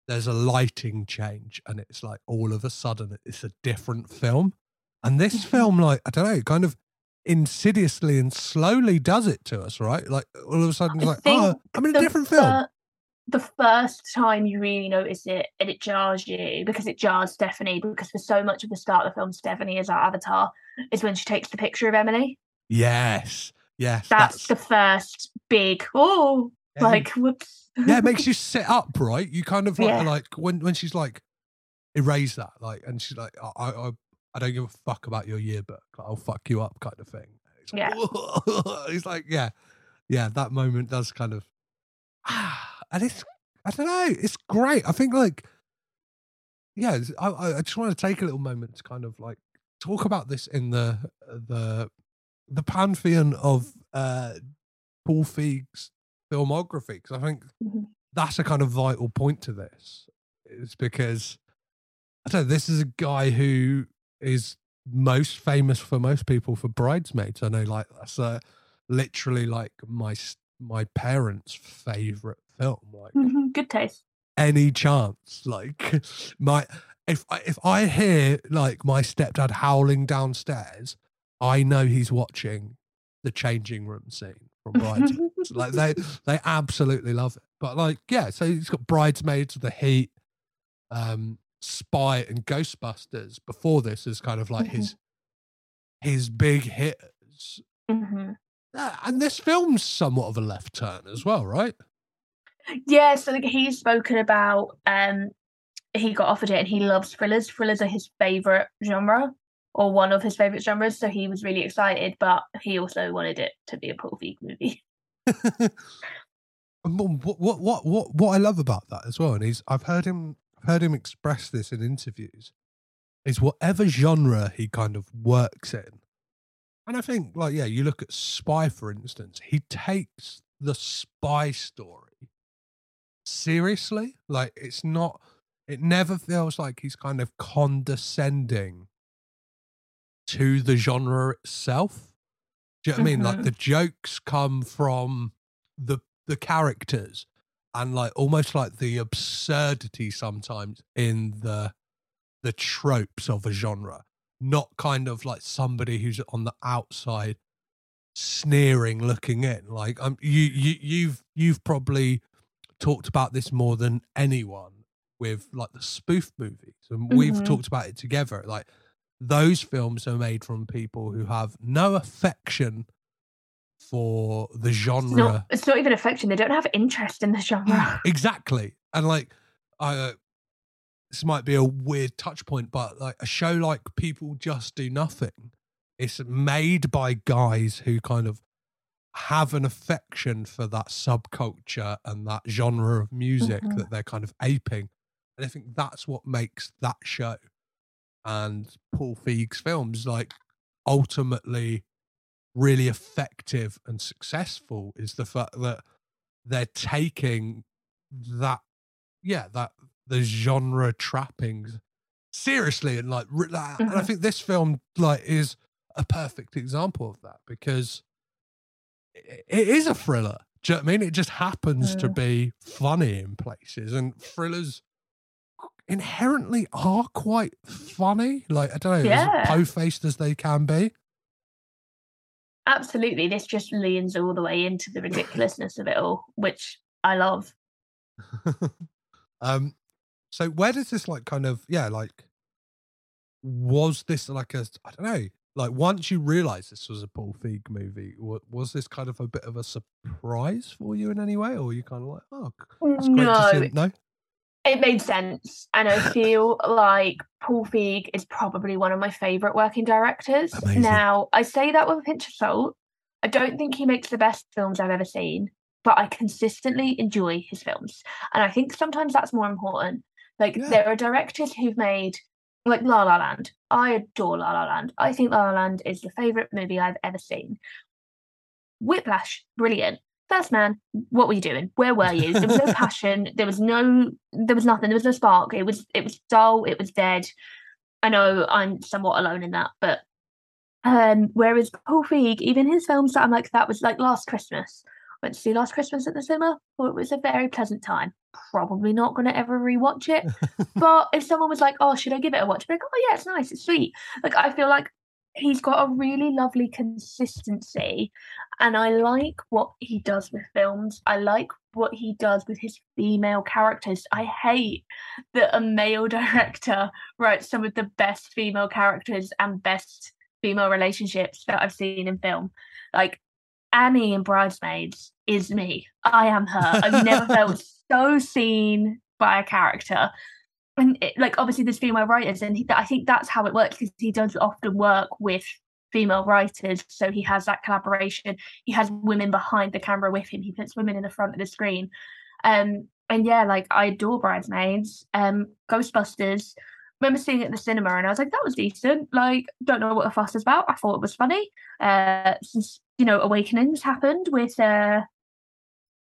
there's a lighting change and it's like all of a sudden it's a different film. And this mm-hmm. film like i don't know kind of insidiously and slowly does it to us right? Like all of a sudden it's like oh i'm in a different film. fir- the first time you really notice it and it jars you because it jars Stephanie because for so much of the start of the film, Stephanie is our avatar, is when she takes the picture of Emily. yes yes That's, the first big oh Yeah. like whoops. yeah, it makes you sit up, right? You kind of like Yeah. like when when she's like, erase that, like, and she's like, I I, I don't give a fuck about your yearbook. Like, I'll fuck you up, kind of thing. It's like, Yeah. He's like, yeah, yeah. That moment does kind of, ah, and it's I don't know, it's great. I think like, yeah, I I just want to take a little moment to kind of like talk about this in the the the pantheon of uh Paul Feig's filmography because I think Mhm. that's a kind of vital point to this. Is because I don't know, this is a guy who is most famous for most people for Bridesmaids. I know, like that's uh, literally like my my parents' favorite film. Like Mhm, Good taste. any chance, like my if I, if I hear like my stepdad howling downstairs, I know he's watching the changing room scene from Bridesmaids. like they they absolutely love it. But like yeah, so he's got Bridesmaids, The Heat, um, Spy, and Ghostbusters. Before this is kind of like Mm-hmm. his his big hitters. Mhm. Uh, and this film's somewhat of a left turn as well, right? Yeah, so like he's spoken about um he got offered it and he loves thrillers. Thrillers are his favorite genre or one of his favorite genres, so he was really excited, but he also wanted it to be a Paul Feig movie. What what what what what I love about that as well, and he's I've heard him I've heard him express this in interviews, is whatever genre he kind of works in. And I think like yeah, you look at Spy for instance, he takes the spy story seriously. Like it's not it never feels like he's kind of condescending to the genre itself. Do you know what I mean? Like Mhm. the jokes come from the the characters and like almost like the absurdity sometimes in the the tropes of a genre. Not kind of like somebody who's on the outside sneering looking in. Like um you you you've you've probably talked about this more than anyone with like the spoof movies. And we've Mhm. talked about it together. Like those films are made from people who have no affection for the It's genre. not it's not even affection, they don't have interest in the genre. exactly. And like I uh, this might be a weird touch point, but like a show like People Just Do Nothing, it's made by guys who kind of have an affection for that subculture and that genre of music Mhm. that they're kind of aping. And I think that's what makes that show and Paul Feig's films like ultimately really effective and successful is the fact that they're taking that yeah that the genre trappings seriously and like and i Mhm. think this film like is a perfect example of that because it is a thriller do you know what i mean it just happens to Mm. be funny in places and thrillers inherently are quite funny like i don't know Yeah. as po-faced as they can be Absolutely. This just leans all the way into the ridiculousness of it all, which I love. um so where does this like kind of yeah like was this like a i don't know like once you realized this was a paul feig movie wa- was this kind of a bit of a surprise for you in any way or were you kind of like oh that's great to see No. It- made sense. And I feel like Paul Feig is probably one of my favourite working directors. Amazing. Now, I say that with a pinch of salt. I don't think he makes the best films I've ever seen, but I consistently enjoy his films. And I think sometimes that's more important. Like, Yeah. there are directors who've made, like, La La Land. I adore La La Land. I think La La Land is the favourite movie I've ever seen. Whiplash, brilliant. First man, what were you doing? Where were you? There was no passion. There was no. There was nothing. There was no spark. It was. It was dull. It was dead. I know I'm somewhat alone in that, but um, whereas Paul Feig, even his films that I'm like, that was like Last Christmas. Went to see Last Christmas at the cinema. Thought it was a very pleasant time. Probably not going to ever rewatch it. but if someone was like, "Oh, should I give it a watch?" I'd be like, "Oh yeah, it's nice. It's sweet." Like I feel like he's got a really lovely consistency and I like what he does with films. I like what he does with his female characters. I hate that a male director writes some of the best female characters and best female relationships that I've seen in film. Like Annie in Bridesmaids is me. I am her. I've never felt so seen by a character. And it, like obviously there's female writers, and he, I think that's how it works because he does often work with female writers, so he has that collaboration. He has women behind the camera with him. He puts women in the front of the screen. Um, and yeah, like I adore Bridesmaids. Um, Ghostbusters. Remember seeing it at the cinema, and I was like, that was decent. Like, don't know what the fuss is about. I thought it was funny. Uh, since you know, Awakenings happened with uh,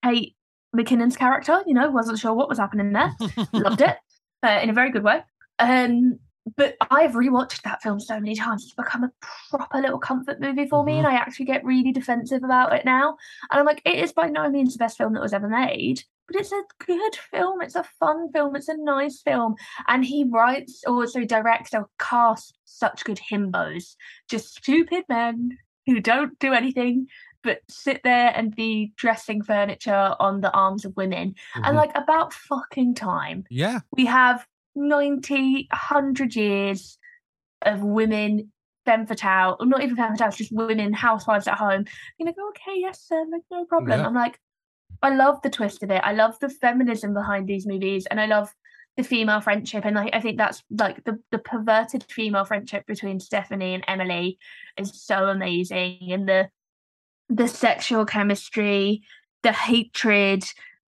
Kate McKinnon's character. You know, wasn't sure what was happening there. Loved it uh, in a very good way. Um, but I've rewatched that film so many times. It's become a proper little comfort movie for me, and I actually get really defensive about it now. And I'm like, it is by no means the best film that was ever made, but it's a good film. It's a fun film. It's a nice film. And he writes, also directs, or casts such good himbos. Just stupid men who don't do anything but sit there and be dressing furniture on the arms of women. Mhm. And like about fucking time. Yeah. We have 90, 100 years of women femme fatale, or not even femme fatale, just women, housewives at home. You know, go, okay, yes, sir, like, no problem. Yeah. I'm like, I love the twist of it. I love the feminism behind these movies, and I love the female friendship. And I, I think that's like the, the perverted female friendship between Stephanie and Emily is so amazing. And the the sexual chemistry, the hatred,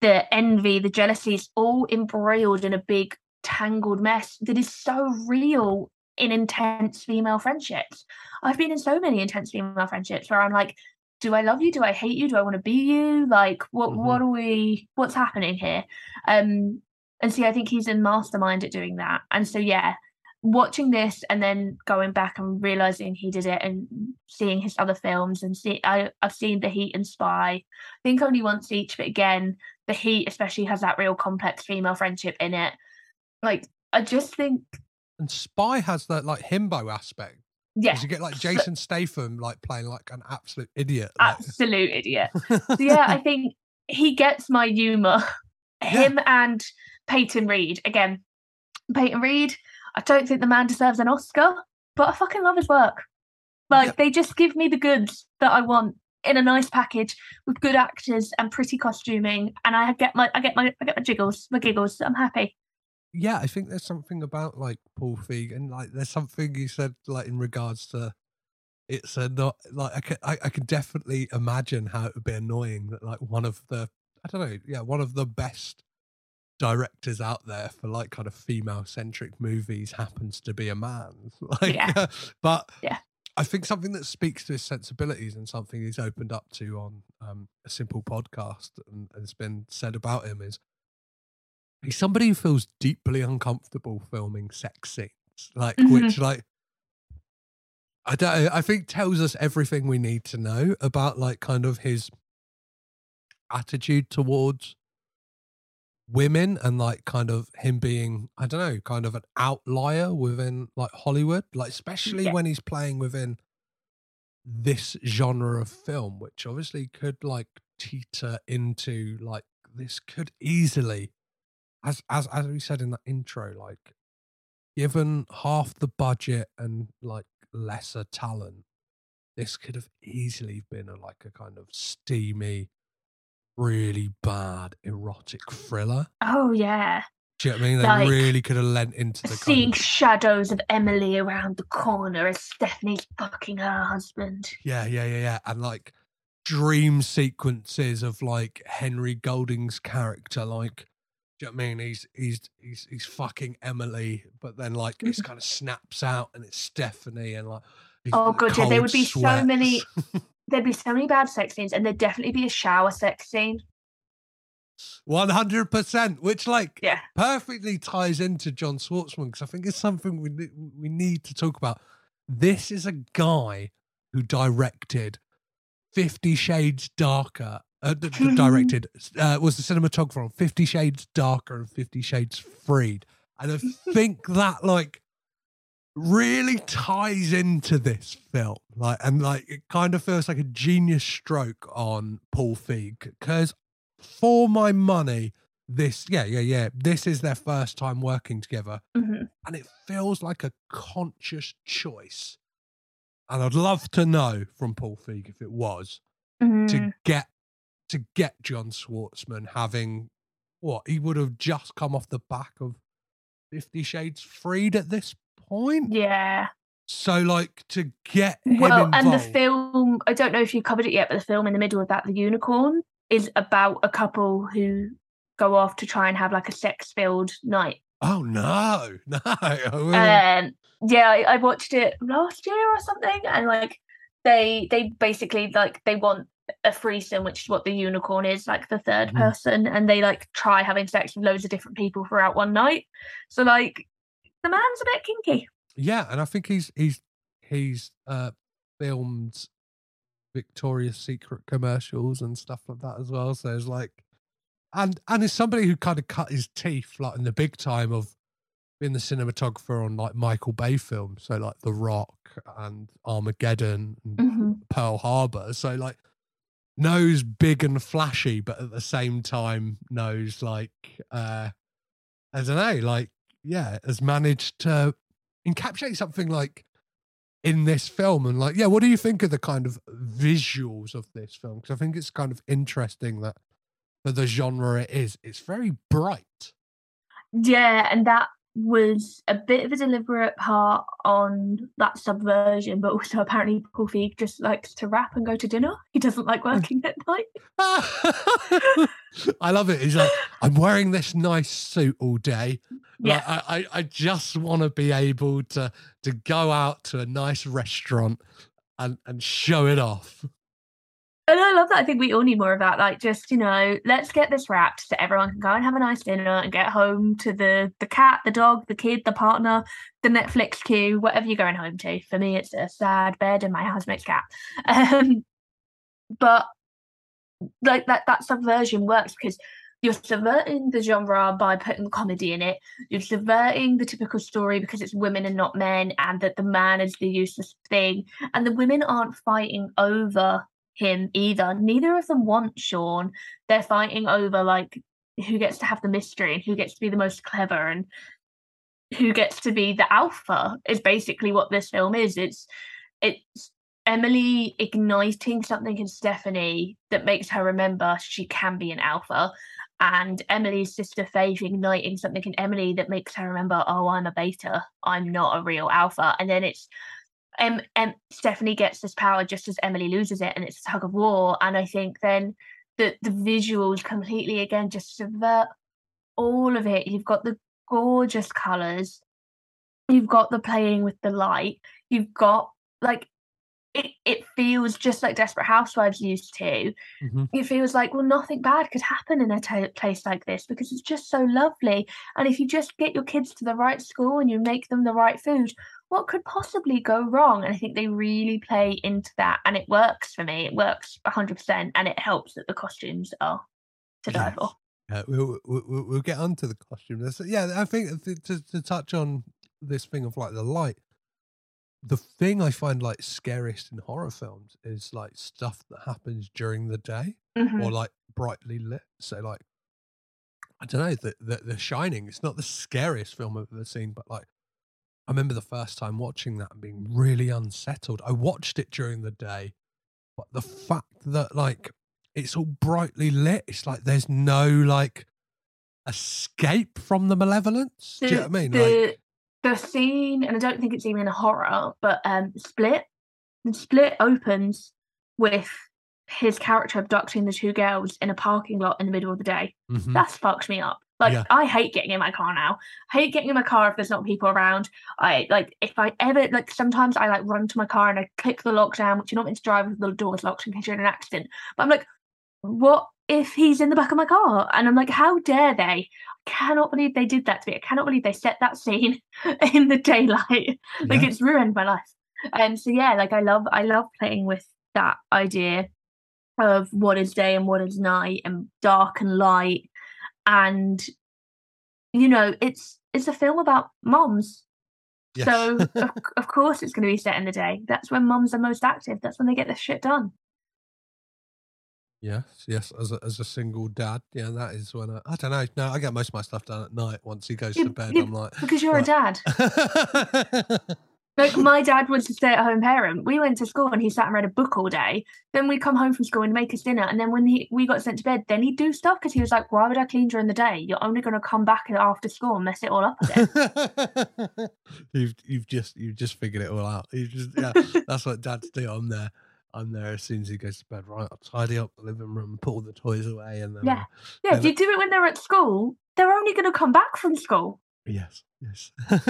the envy, the jealousy, it's all embroiled in a big tangled mess that is so real in intense female friendships. I've been in so many intense female friendships where I'm like, do I love you? Do I hate you? Do I want to be you? Like, what what are we? What's happening here? Um, and see, I think he's a mastermind at doing that. And so, yeah, watching this and then going back and realizing he did it and seeing his other films and see, I I've seen The Heat and Spy. I think only once each, but again, The Heat especially has that real complex female friendship in it. Like, I just think, And Spy has that like himbo aspect. yeah, You get like Jason Statham like playing like an absolute idiot. like- absolute idiot. so yeah, I think he gets my humor. Him and Peyton Reed again. Peyton Reed. I don't think the man deserves an Oscar, but I fucking love his work. Like they just give me the goods that I want in a nice package with good actors and pretty costuming, and I get my I get my I get my jiggles, my giggles. I'm happy. yeah, I think there's something about like Paul Feig and like there's something you said like in regards to it's a not like I can I, I can definitely imagine how it would be annoying that like one of the I don't know yeah one of the best directors out there for like kind of female centric movies happens to be a man like Yeah. but Yeah. I think something that speaks to his sensibilities and something he's opened up to on um, a simple podcast and has been said about him is he's somebody who feels deeply uncomfortable filming sex scenes, like which like I don't. I think tells us everything we need to know about like kind of his attitude towards women and like kind of him being I don't know kind of an outlier within like Hollywood like especially Yeah. when he's playing within this genre of film which obviously could like teeter into like this could easily as as as we said in that intro like given half the budget and like lesser talent this could have easily been a like a kind of steamy really bad erotic thriller Oh yeah, do you know what I mean? They Like, really could have lent into the seeing shadows of Emily around the corner as Stephanie's fucking her husband. yeah, yeah, yeah, yeah, and like dream sequences of like Henry Golding's character, like, do you know what I mean? He's he's he's he's fucking Emily, but then like it's kind of snaps out and it's Stephanie, and like, Oh god, yeah, there would be so many. There'd be so many bad sex scenes, and there'd definitely be a shower sex scene. One hundred percent, which like Yeah. perfectly ties into John Schwartzman because I think it's something we we need to talk about. This is a guy who directed Fifty Shades Darker. Uh, directed uh, was the cinematographer on Fifty Shades Darker and Fifty Shades Freed, and I think that like really ties into this film like and like it kind of feels like a genius stroke on paul feig because for my money this yeah yeah yeah this is their first time working together Mhm. and it feels like a conscious choice and i'd love to know from paul feig if it was to Mhm. get to get john schwartzman having what he would have just come off the back of 50 shades freed at this point Yeah. so like to get him Well, involved and the film, I don't know if you covered it yet, but the film in the middle of that, The Unicorn, is about a couple who go off to try and have like a sex filled night. oh no no Um, yeah, I, I watched it last year or something, and like they they basically like they want a threesome, which is what the unicorn is, like the third Mhm. person, and they like try having sex with loads of different people throughout one night. So like the man's a bit kinky. yeah and i think he's he's he's uh filmed victoria's secret commercials and stuff like that as well so it's like and and as somebody who kind of cut his teeth like in the big time of being the cinematographer on like Michael Bay films, so like The Rock and Armageddon and Mhm. Pearl Harbor. So like knows big and flashy, but at the same time knows like uh I don't know, like yeah, has managed to encapsulate something like in this film and like yeah, what do you think of the kind of visuals of this film? Because I think it's kind of interesting that for the genre it is, it's very bright. Yeah, and that was a bit of a deliberate part on that subversion, but also apparently Paul Feig just likes to wrap and go to dinner. He doesn't like mm. working at night. I love it. He's like, I'm wearing this nice suit all day. Like, Yeah. I, I, I just want to be able to to go out to a nice restaurant and, and show it off. And I love that. I think we all need more of that. Like, just you know, let's get this wrapped so everyone can go and have a nice dinner and get home to the the cat, the dog, the kid, the partner, the Netflix queue, whatever you're going home to. For me, it's a sad bed and my housemate's cat. Um, but like that that subversion works because you're subverting the genre by putting comedy in it. You're subverting the typical story because it's women and not men, and that the man is the useless thing. And the women aren't fighting over him either. Neither of them want Sean. They're fighting over like who gets to have the mystery and who gets to be the most clever and who gets to be the alpha is basically what this film is. It's it's Emily igniting something in Stephanie that makes her remember she can be an alpha. And Emily's sister Faith igniting something in Emily that makes her remember, oh, I'm a beta. I'm not a real alpha. And then it's um, um, Stephanie gets this power just as Emily loses it, and it's a tug of war. And I think then the the visuals completely again just subvert all of it. You've got the gorgeous colors, you've got the playing with the light, you've got like it. It feels just like Desperate Housewives used to. Mm-hmm. It feels like well, nothing bad could happen in a place like this because it's just so lovely. And if you just get your kids to the right school and you make them the right food, what could possibly go wrong? And I think they really play into that, and it works for me. It works hundred percent, and it helps that the costumes are to die for. Yeah, we'll, we'll, we'll get onto the costume. Yeah, I think to, to touch on this thing of like the light, the thing I find like scariest in horror films is like stuff that happens during the day or Mhm. like brightly lit. So like, I don't know, the, the The Shining. It's not the scariest film I've ever seen, but like, I remember the first time watching that and being really unsettled. I watched it during the day, but the fact that like it's all brightly lit, it's like there's no like escape from the malevolence. Do you know what I mean? The, Like, the scene, and I don't think it's even a horror, but um, Split. The Split opens with his character abducting the two girls in a parking lot in the middle of the day. Mhm. That's fucked me up. Like Yeah. I hate getting in my car now. I hate getting in my car if there's not people around. I like if I ever like sometimes I like run to my car and I click the lockdown, which you're not meant to drive with the doors locked in case you're in an accident. But I'm like, what if he's in the back of my car? And I'm like, how dare they? I cannot believe they did that to me. I cannot believe they set that scene in the daylight. like Yeah. it's ruined my life. And so yeah, like I love I love playing with that idea of what is day and what is night and dark and light. And you know, it's it's a film about moms. Yes. So of, of course it's going to be set in the day. That's when moms are most active. That's when they get this shit done. Yes, yes. As a, as a single dad, yeah, that is when I, I don't know. No, I get most of my stuff done at night. Once he goes You- to bed, you- I'm like, because you're a dad. Like my dad was a stay-at-home parent. We went to school and he sat and read a book all day. Then we'd come home from school and make us dinner. And then when he we got sent to bed, then he'd do stuff because he was like, "Why would I clean during the day? You're only going to come back after school and mess it all up again." you've you've just you've just figured it all out. You just yeah, that's what dads do. I'm there. I'm there as soon as he goes to bed. Right, I'll tidy up the living room, put all the toys away, and then yeah, yeah. If then- you do it when they're at school, they're only going to come back from school. Yes, yes.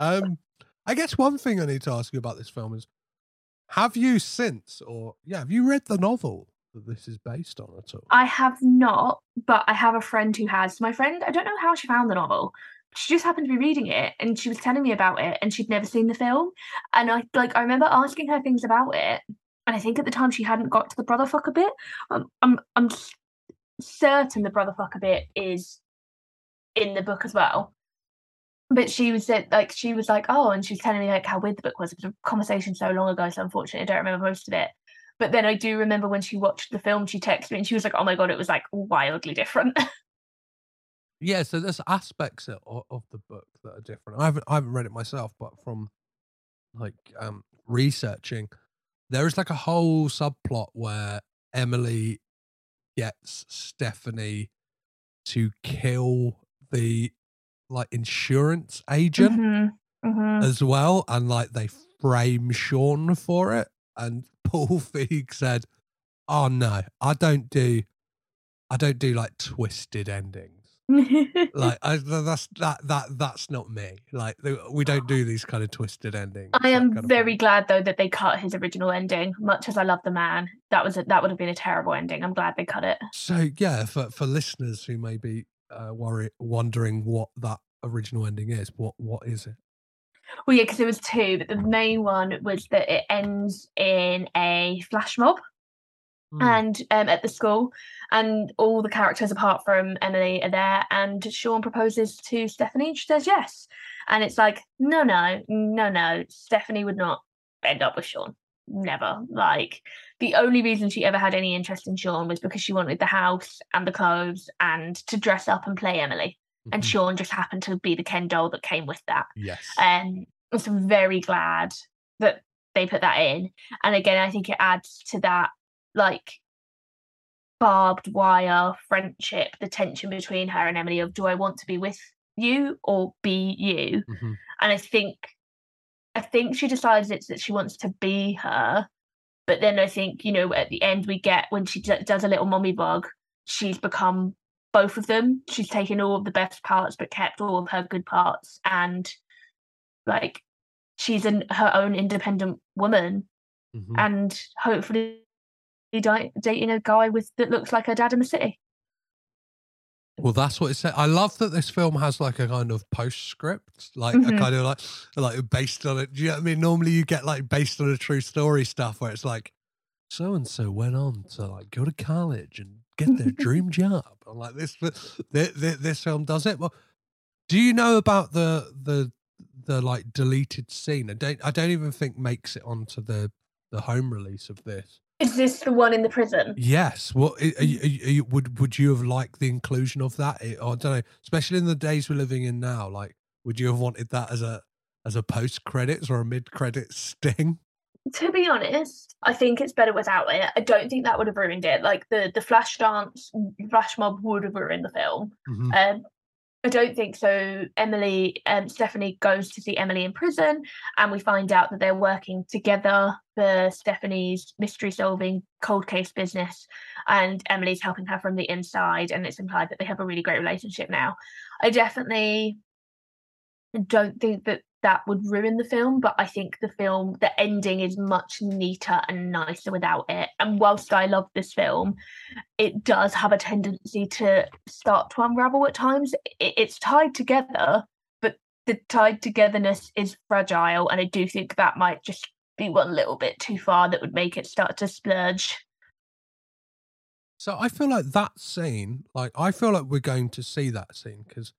um, I guess one thing I need to ask you about this film is: Have you since, or yeah, have you read the novel that this is based on at all? I have not, but I have a friend who has. My friend, I don't know how she found the novel. She just happened to be reading it and she was telling me about it and she'd never seen the film. And I like I remember asking her things about it. And I think at the time she hadn't got to the brother fucker bit. Um, I'm I'm certain the brother fucker bit is in the book as well. But she was like she was like, oh, and she was telling me like how weird the book was. It was a conversation so long ago, so unfortunately I don't remember most of it. But then I do remember when she watched the film, she texted me and she was like, oh my god, it was like wildly different. Yeah, so there's aspects of, of the book that are different. I haven't I haven't read it myself, but from like um researching, there is like a whole subplot where Emily gets Stephanie to kill the like insurance agent Mhm, mhm. as well, and like they frame Sean for it. And Paul Feig said, "Oh no, I don't do, I don't do like twisted endings." Like I, that's that that that's not me. Like we don't do these kind of twisted endings. I am very glad though that they cut his original ending. Much as I love the man, that was a, that would have been a terrible ending. I'm glad they cut it. So yeah, for for listeners who may be uh, worry wondering what that original ending is, what what is it? Well, yeah, because there was two, but the main one was that it ends in a flash mob, Hmm. and um, at the school, and all the characters apart from Emily are there, and Sean proposes to Stephanie, and she says yes, and it's like no, no, no, no, Stephanie would not end up with Sean, never. Like the only reason she ever had any interest in Sean was because she wanted the house and the clothes and to dress up and play Emily, and Sean just happened to be the Ken doll that came with that. Yes. Um, so I'm very glad that they put that in. And again, I think it adds to that like barbed wire friendship, the tension between her and Emily of do I want to be with you or be you? Mm-hmm. And I think I think she decides it's that she wants to be her. But then I think, you know, at the end we get when she d- does a little mommy bug, she's become both of them. She's taken all of the best parts but kept all of her good parts and like she's an, her own independent woman Mm-hmm. and hopefully di- dating a guy with that looks like her dad in the city. Well, that's what it said. I love that this film has like a kind of postscript, like a Mhm. kind of like like based on it. Do you know what I mean? Normally, you get like based on a true story stuff where it's like so and so went on to like go to college and get their dream job. I'm like this, this, this film does it. Well, do you know about the the the like deleted scene? I don't. I don't even think makes it onto the the home release of this. Is this the one in the prison? Yes. Well, are you, are you, would would you have liked the inclusion of that? It- I don't know, especially in the days we're living in now. Like, would you have wanted that as a as a post credits or a mid credits sting? To be honest, I think it's better without it. I don't think that would have ruined it. Like the the flash dance, flash mob would have ruined the film. Mhm. Um, I don't think so. Emily, um, Stephanie goes to see Emily in prison, and we find out that they're working together for Stephanie's mystery solving cold case business, and Emily's helping her from the inside, and it's implied that they have a really great relationship now. I definitely don't think that that would ruin the film, but I think the film, the ending is much neater and nicer without it. And whilst I love this film, it does have a tendency to start to unravel at times. It, it's tied together, but the tied togetherness is fragile. And I do think that might just be one little bit too far that would make it start to splurge. So I feel like that scene, like I feel like we're going to see that scene because,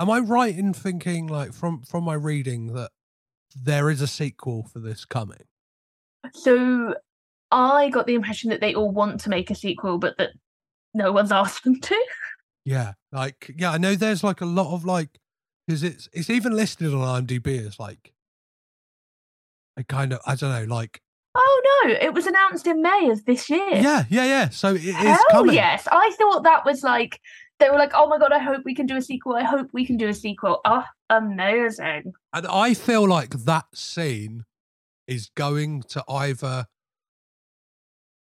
am I right in thinking like from from my reading that there is a sequel for this coming? So I got the impression that they all want to make a sequel, but that no one's asked them to. Yeah, like yeah, I know there's like a lot of like because it's it's even listed on IMDb as like a kind of I don't know like Oh no, it was announced in May of this year. yeah yeah yeah. So it is Hell coming. yes. I thought that was like they were like, oh my god, I hope we can do a sequel. I hope we can do a sequel. Oh, amazing. And I feel like that scene is going to either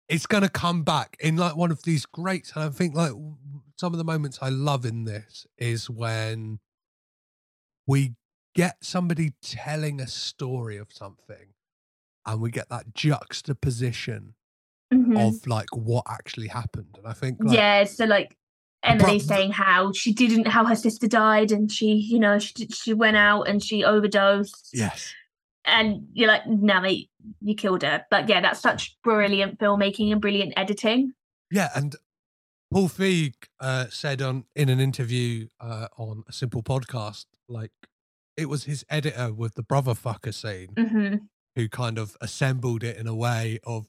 it's going to come back in like one of these great and I think like some of the moments I love in this is when we get somebody telling a story of something and we get that juxtaposition Mhm. of like what actually happened and I think like, yeah, so like Emily saying how she didn't, how her sister died, and she, you know, she she went out and she overdosed. yes and you're like, no, mate, you killed her. But yeah, that's such brilliant filmmaking and brilliant editing. Yeah, and Paul Feig uh, said on in an interview uh, on a simple podcast, like it was his editor with the brother fucker scene hmm who kind of assembled it in a way of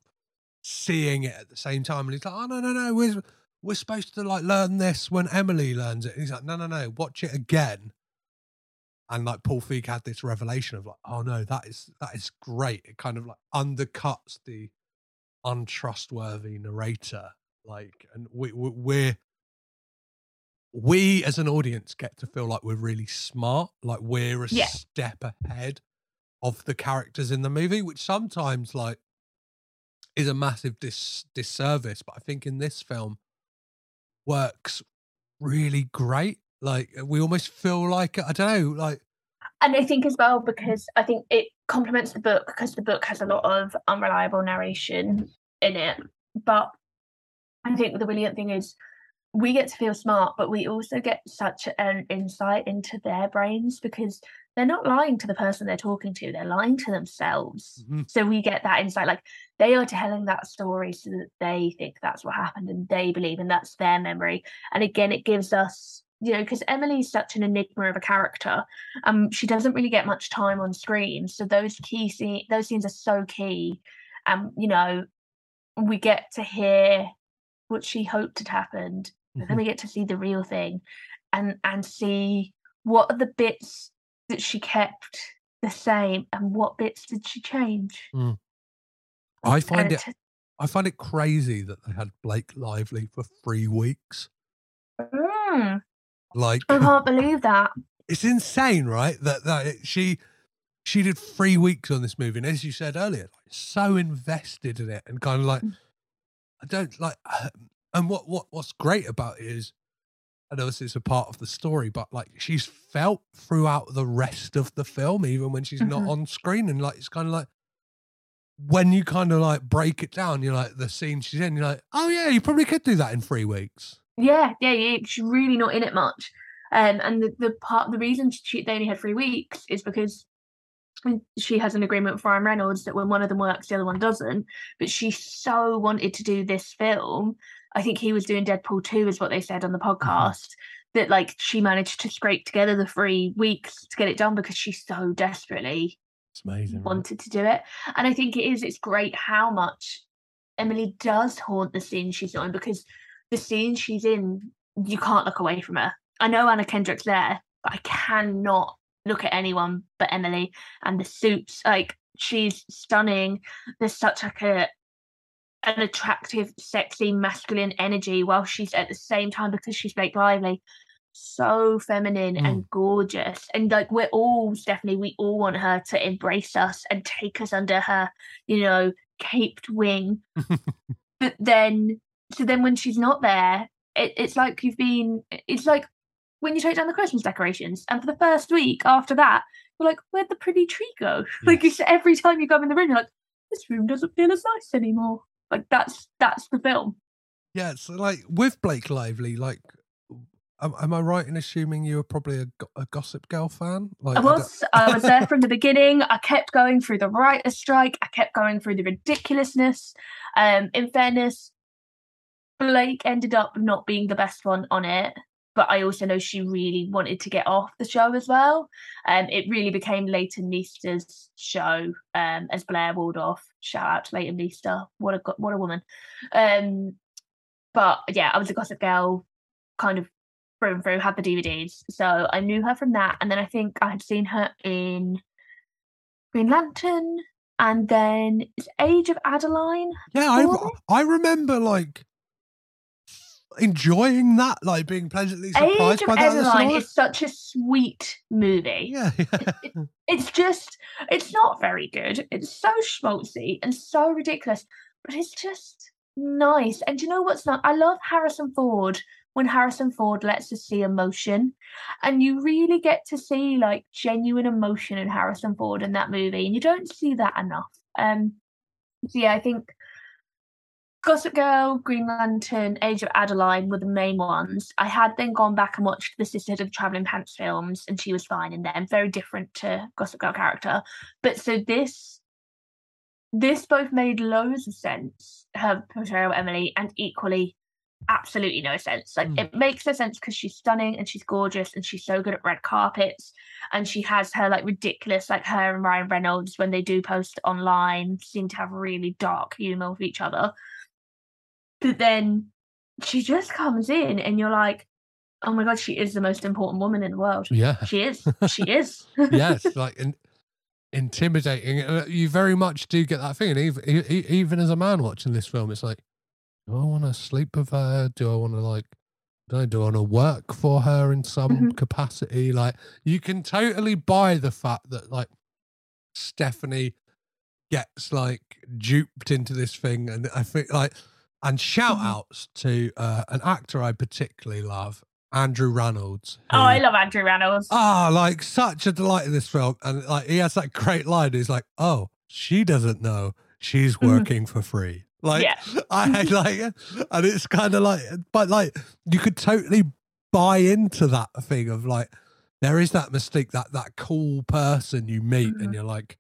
seeing it at the same time. And he's like, "Oh no, no, no, we're we're supposed to like learn this when Emily learns it." And he's like, "No, no, no, watch it again." And like Paul Feig had this revelation of like, "Oh no, that is that is great." It kind of like undercuts the untrustworthy narrator. Like, and we, we we're we as an audience get to feel like we're really smart, like we're a Yeah. step ahead of the characters in the movie, which sometimes like is a massive dis- disservice. But I think in this film works really great. Like uh, we almost feel like I don't know, like and I think as well because I think it complements the book because the book has a lot of unreliable narration in it. But I think the brilliant thing is we get to feel smart, but we also get such an insight into their brains because they're not lying to the person they're talking to, they're lying to themselves. Mhm. So we get that insight. Like they are telling that story so that they think that's what happened and they believe and that's their memory. And again, it gives us, you know, because Emily's such an enigma of a character. Um, she doesn't really get much time on screen. So those key scene those scenes are so key. And you know, we get to hear what she hoped had happened. And then we get to see the real thing and and see what are the bits that she kept the same and what bits did she change. mm. I find And it I find it crazy that they had Blake Lively for three weeks. Mm, Like I can't believe that. it's insane, right? That that it- she she did three weeks on this movie, and as you said earlier, like, so invested in it, and kind of like I don't like. And what what what's great about it is, I know this is a part of the story, but like she's felt throughout the rest of the film, even when she's not Mhm. on screen, and like it's kind of like when you kind of like break it down, you're like the scene she's in, you're like, oh yeah, you probably could do that in three weeks. Yeah, yeah, yeah. She's really not in it much. Um, and the, the part, the reason she they only had three weeks is because she has an agreement with Ryan Reynolds that when one of them works, the other one doesn't. But she so wanted to do this film. I think he was doing Deadpool 2, is what they said on the uh-huh. podcast. That like she managed to scrape together the three weeks to get it done because she so desperately It's amazing. right? wanted to do it. And I think it is, it's great how much Emily does haunt the scene she's on because the scene she's in, you can't look away from her. I know Anna Kendrick's there, but I cannot look at anyone but Emily and the suits. Like she's stunning. There's such like a an attractive, sexy, masculine energy while she's at the same time because she's Blake Lively. So feminine and mm. gorgeous. And like we're all Stephanie, we all want her to embrace us and take us under her, you know, caped wing. but then so then when she's not there, it, it's like you've been it's like when you take down the Christmas decorations, and for the first week after that, you're like, where'd the pretty tree go? Like it's every time you come in the room, you're like, this room doesn't feel as nice anymore. Like that's that's the film. Yeah, so like with Blake Lively, like, am, am I right in assuming you were probably a, a Gossip Girl fan? Like, I was I was there from the beginning. I kept going through the writer's strike. I kept going through the ridiculousness. Um, in fairness, Blake ended up not being the best one on it, but I also know she really wanted to get off the show as well. Um, it really became Leighton Meester's show um, as Blair Waldorf. Shout out to Leighton Meester. What a what a woman. Um, but yeah, I was a Gossip Girl kind of through and through, had the DVDs. So I knew her from that. And then I think I had seen her in Green Lantern and then it's Age of Adaline. yeah, I, I remember like enjoying that, like being pleasantly surprised Age by that. Adaline is such a sweet movie. Yeah, yeah. It's just, it's not very good. It's so schmaltzy and so ridiculous, but it's just nice. And you know what's not? I love Harrison Ford when Harrison Ford lets us see emotion. And you really get to see like genuine emotion in Harrison Ford in that movie. And you don't see that enough. Um, so yeah, I think Gossip Girl, Green Lantern, Age of Adaline were the main ones. I had then gone back and watched the Sisterhood of Traveling Pants films, and she was fine in them. Very different to Gossip Girl character, but so this, this both made loads of sense. Her portrayal of Emily, and equally, absolutely no sense. Like Mm. it makes no sense because she's stunning and she's gorgeous and she's so good at red carpets and she has her like ridiculous like her and Ryan Reynolds when they do post online seem to have really dark humor with each other. But then she just comes in and you're like, oh my god, she is the most important woman in the world. Yeah. She is. She is. yes, like in, intimidating. Uh, You very much do get that thing, and even even as a man watching this film, it's like, do I want to sleep with her? Do I want to like, do I, do I want to work for her in some Mhm. capacity? Like, you can totally buy the fact that like Stephanie gets like duped into this thing, and I think like, and shout Mhm. outs to uh, an actor I particularly love, Andrew Rannells. Oh, I love Andrew Rannells. Ah, like such a delight in this film. And like he has that great line. He's like, Oh, she doesn't know she's Mhm. working for free. Like Yeah. I like and it's kind of like but like you could totally buy into that thing of like there is that mystique, that that cool person you meet Mhm. and you're like,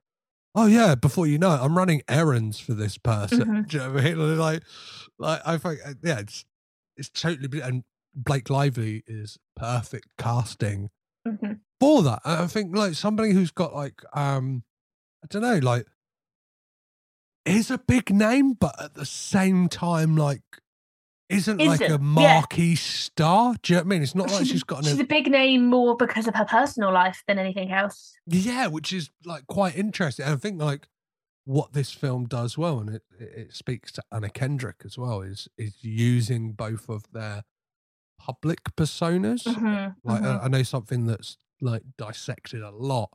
Oh yeah, before you know it, I'm running errands for this person. Mhm. Do you know what I mean? Like like I think uh, yeah, it's it's totally and Blake Lively is perfect casting Mhm. for that. I think like somebody who's got like um I don't know, like is a big name, but at the same time like isn't, like Isn't, a yeah. marquee star. Do you know what I mean? It's not like she's got an She's a big name more because of her personal life than anything else. yeah, which is like quite interesting. And I think like what this film does well, and it, it speaks to Anna Kendrick as well, is is using both of their public personas. Mhm, Like mhm. I, I know something that's like dissected a lot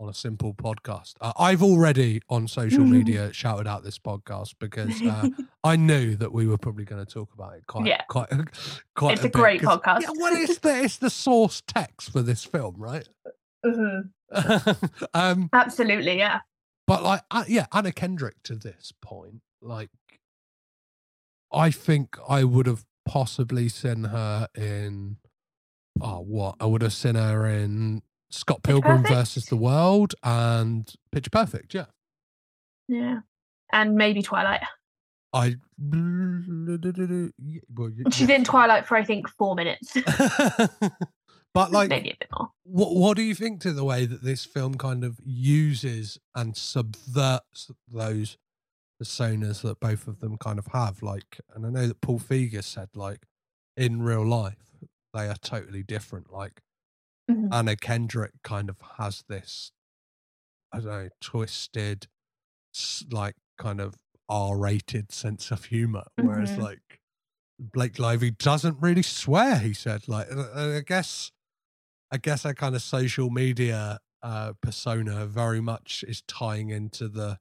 on a simple podcast. Uh, I've already on social media shouted out this podcast because uh, I knew that we were probably going to talk about it quite, Yeah. quite, quite. It's a bit, great podcast. Yeah, well, it's the it's the source text for this film, right? Mhm. um, Absolutely, yeah. but like, uh, yeah, Anna Kendrick to this point, like, I think I would have possibly seen her in, oh, what? I would have seen her in Scott Pilgrim versus the World and Pitch Perfect. Yeah, Yeah. And maybe Twilight. I. Well, She's in Twilight for I think four minutes. but like, maybe a bit more. What What do you think to the way that this film kind of uses and subverts those personas that both of them kind of have? Like, and I know that Paul Feig said, like, in real life, they are totally different. Like, Mhm. Anna Kendrick kind of has this, I don't know, twisted, like, kind of R rated sense of humor, whereas, Mhm. like, Blake Lively doesn't really swear. He said, like, I I guess, I guess that kind of social media uh, persona very much is tying into the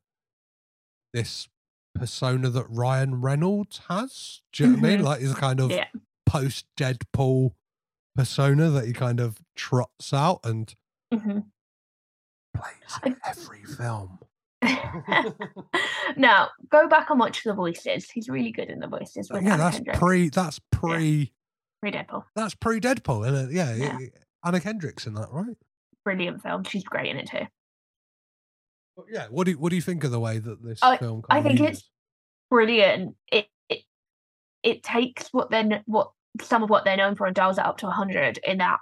this persona that Ryan Reynolds has. Do you know what I mean? Mhm. Like, is a kind of Yeah. post Deadpool persona that he kind of trots out and Mhm. plays in every film. now, go back and watch the voices. He's really good in the voices. with yeah, that's pre. That's pre. Pre Deadpool. That's pre Deadpool, isn't it? Yeah, Yeah. Anna Kendrick's in that, right? Brilliant film. She's great in it too. But yeah. What do you, What do you think of the way that this I, film? I of think it's brilliant. It, it it takes what then what some of what they're known for and dials it up to hundred. In that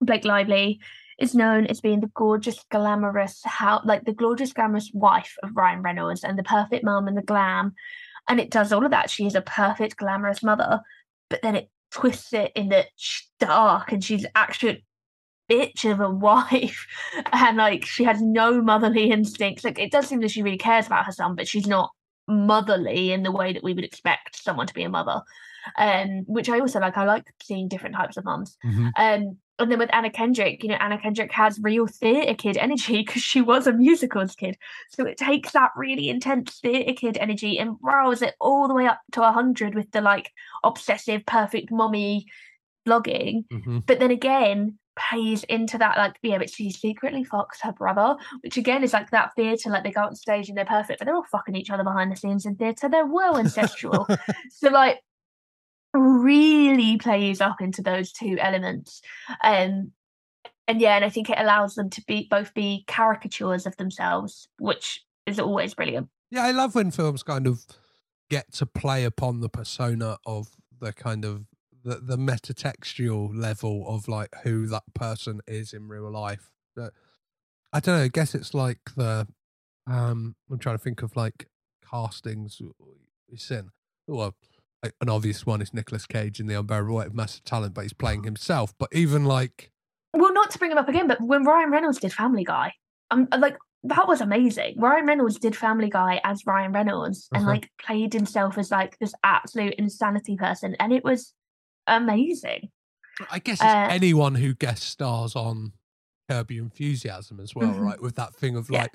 Blake Lively is known as being the gorgeous, glamorous, how like the gorgeous, glamorous wife of Ryan Reynolds and the perfect mum and the glam, and it does all of that. She is a perfect, glamorous mother, but then it twists it in that dark and she's actually a bitch of a wife and like she has no motherly instincts like it does seem that she really cares about her son but she's not motherly in the way that we would expect someone to be a mother um which i also like i like seeing different types of mums. Mhm. um and then with anna kendrick you know anna kendrick has real theatre kid energy because she was a musicals kid. So it takes that really intense theatre kid energy and riles it all the way up to 100 with the like obsessive perfect mommy blogging. Mhm. but then again pays into that like yeah but she secretly fucks her brother which again is like that theatre like they go on stage and they're perfect but they're all fucking each other behind the scenes in theatre. They're well incestual. So like really plays up into those two elements um and yeah and i think it allows them to be both be caricatures of themselves which is always brilliant Yeah, I love when films kind of get to play upon the persona of the kind of the, the metatextual level of like who that person is in real life. But I don't know. I guess it's like the um. I'm trying to think of like castings seen. Well, an obvious one is Nicolas Cage in The Unbearable Weight of Massive Talent, but he's playing himself. But even like Well, not to bring him up again, but when Ryan Reynolds did Family Guy, um, like that was amazing. Ryan Reynolds did Family Guy as Ryan Reynolds and Uh-huh. like played himself as like this absolute insanity person, and it was amazing. I guess it's Uh, anyone who guest stars on Curb Your Enthusiasm as well, Mhm. right? With that thing of Yeah. like,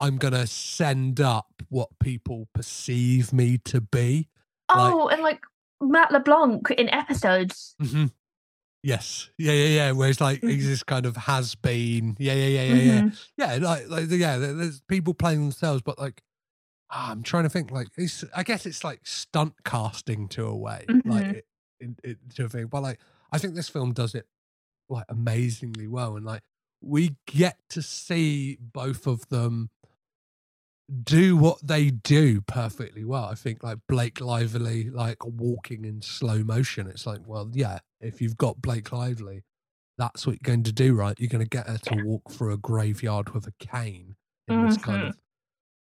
I'm gonna send up what people perceive me to be. Like- Oh, and like Matt LeBlanc in episodes. Mhm. Yes, yeah, yeah, yeah. Whereas like he's this kind of has been, yeah, yeah, yeah, yeah, yeah, Mhm. yeah. Like, like yeah, there's people playing themselves, but like, ah, I'm trying to think. Like, it's I guess it's like stunt casting to a way, like Mhm. it, it, it, to a thing. But like, I think this film does it like amazingly well, and like we get to see both of them do what they do perfectly well. I think like Blake Lively, like walking in slow motion. It's like, well, yeah, if you've got Blake Lively, that's what you're going to do, right? You're going to get her to walk through a graveyard with a cane in this kind Mhm. of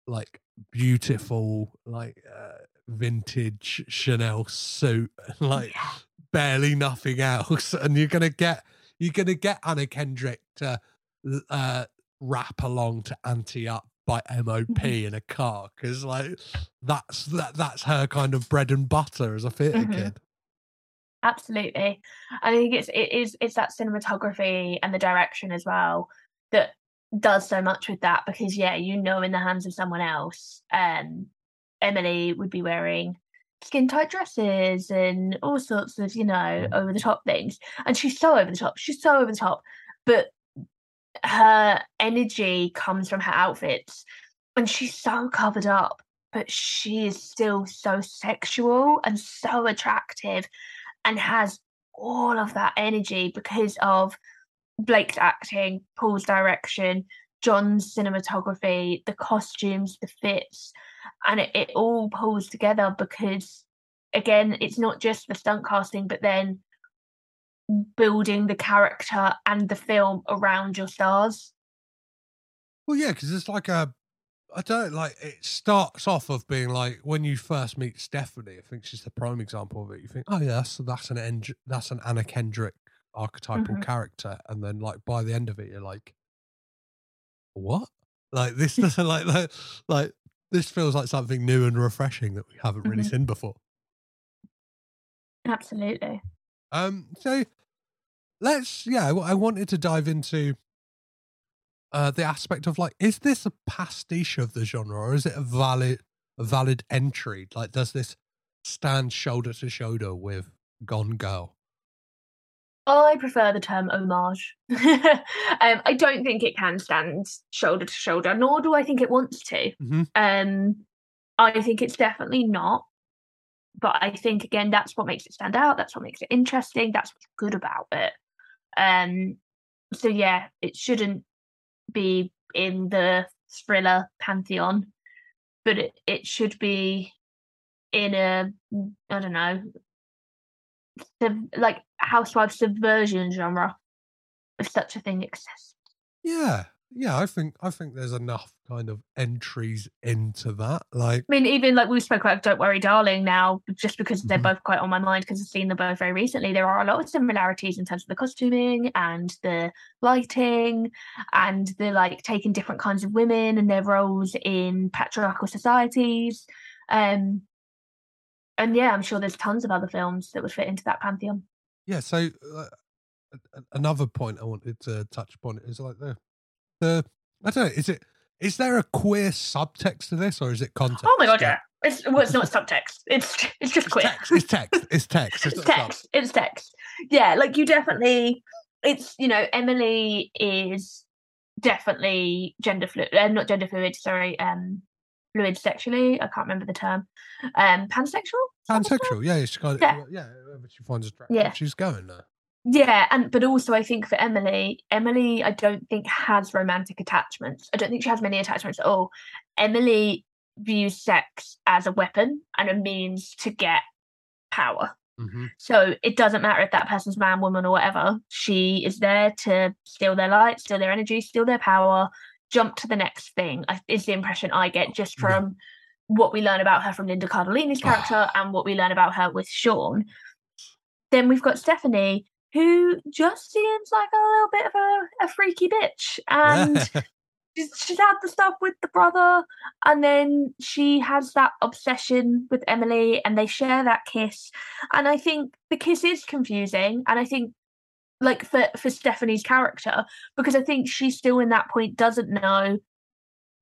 like beautiful, like uh, vintage Chanel suit, like barely nothing else, and you're gonna get you're gonna get Anna Kendrick to uh, rap along to "Ante Up" by MOP in a car because like that's that that's her kind of bread and butter as a theatre Mhm. kid. Absolutely. I think it's it is it's that cinematography and the direction as well that does so much with that because yeah, you know in the hands of someone else, um Emily would be wearing skin tight dresses and all sorts of, you know, over the top things. And she's so over the top. She's so over the top. But her energy comes from her outfits and she's so covered up, but she is still so sexual and so attractive and has all of that energy because of Blake's acting, Paul's direction, John's cinematography, the costumes, the fits, and it, it all pulls together because, again, it's not just the stunt casting, but then building the character and the film around your stars. Well, yeah, because it's like a I don't like it starts off of being like when you first meet Stephanie, I think she's the prime example of it. You think, oh yeah, that's that's an End- that's an Anna Kendrick archetypal Mhm. character, and then like by the end of it, you're like, what? Like this doesn't like like like this feels like something new and refreshing that we haven't really Mhm. seen before. Absolutely. Um, so let's yeah, I, I wanted to dive into uh the aspect of like, is this a pastiche of the genre, or is it a valid a valid entry? Like, does this stand shoulder to shoulder with Gone Girl? I prefer the term homage. um, I don't think it can stand shoulder to shoulder, nor do I think it wants to. Mhm. Um, I think it's definitely not. But I think again, that's what makes it stand out. That's what makes it interesting. That's what's good about it. Um, so yeah, it shouldn't be in the thriller pantheon, but it, it should be in a I don't know, sub, like housewife subversion genre, if such a thing exists. Yeah, yeah. I think I think there's enough kind of entries into that. Like, I mean, even like we spoke about Don't Worry Darling now, just because they're Mhm. both quite on my mind because I've seen them both very recently. There are a lot of similarities in terms of the costuming and the lighting and the like taking different kinds of women and their roles in patriarchal societies. Um and yeah, I'm sure there's tons of other films that would fit into that pantheon. yeah. So uh, another point I wanted to touch upon is like the the I don't know. Is it is there a queer subtext to this, or is it context? Oh my god, yeah. It's well, it's not subtext. It's it's just queer. It's text. It's text. it's sub. text. It's text. Yeah, like you definitely. It's you know Emily is definitely gender fluid. Uh, not gender fluid. Sorry, um, fluid sexually. I can't remember the term. Um, pansexual. Pansexual, yeah, she kind of, Yeah. yeah, she finds attractive, Yeah. she's going there. Yeah, and but also I think for Emily, Emily, I don't think has romantic attachments. I don't think she has many attachments at all. Emily views sex as a weapon and a means to get power. Mhm. So it doesn't matter if that person's man, woman, or whatever. She is there to steal their light, steal their energy, steal their power, jump to the next thing. Is the impression I get just Yeah. from what we learn about her from Linda Cardellini's character and what we learn about her with Sean. Then we've got Stephanie, who just seems like a little bit of a, a freaky bitch. And she's, she's had the stuff with the brother, and then she has that obsession with Emily, and they share that kiss. And I think the kiss is confusing, and I think like for for Stephanie's character because I think she still in that point doesn't know.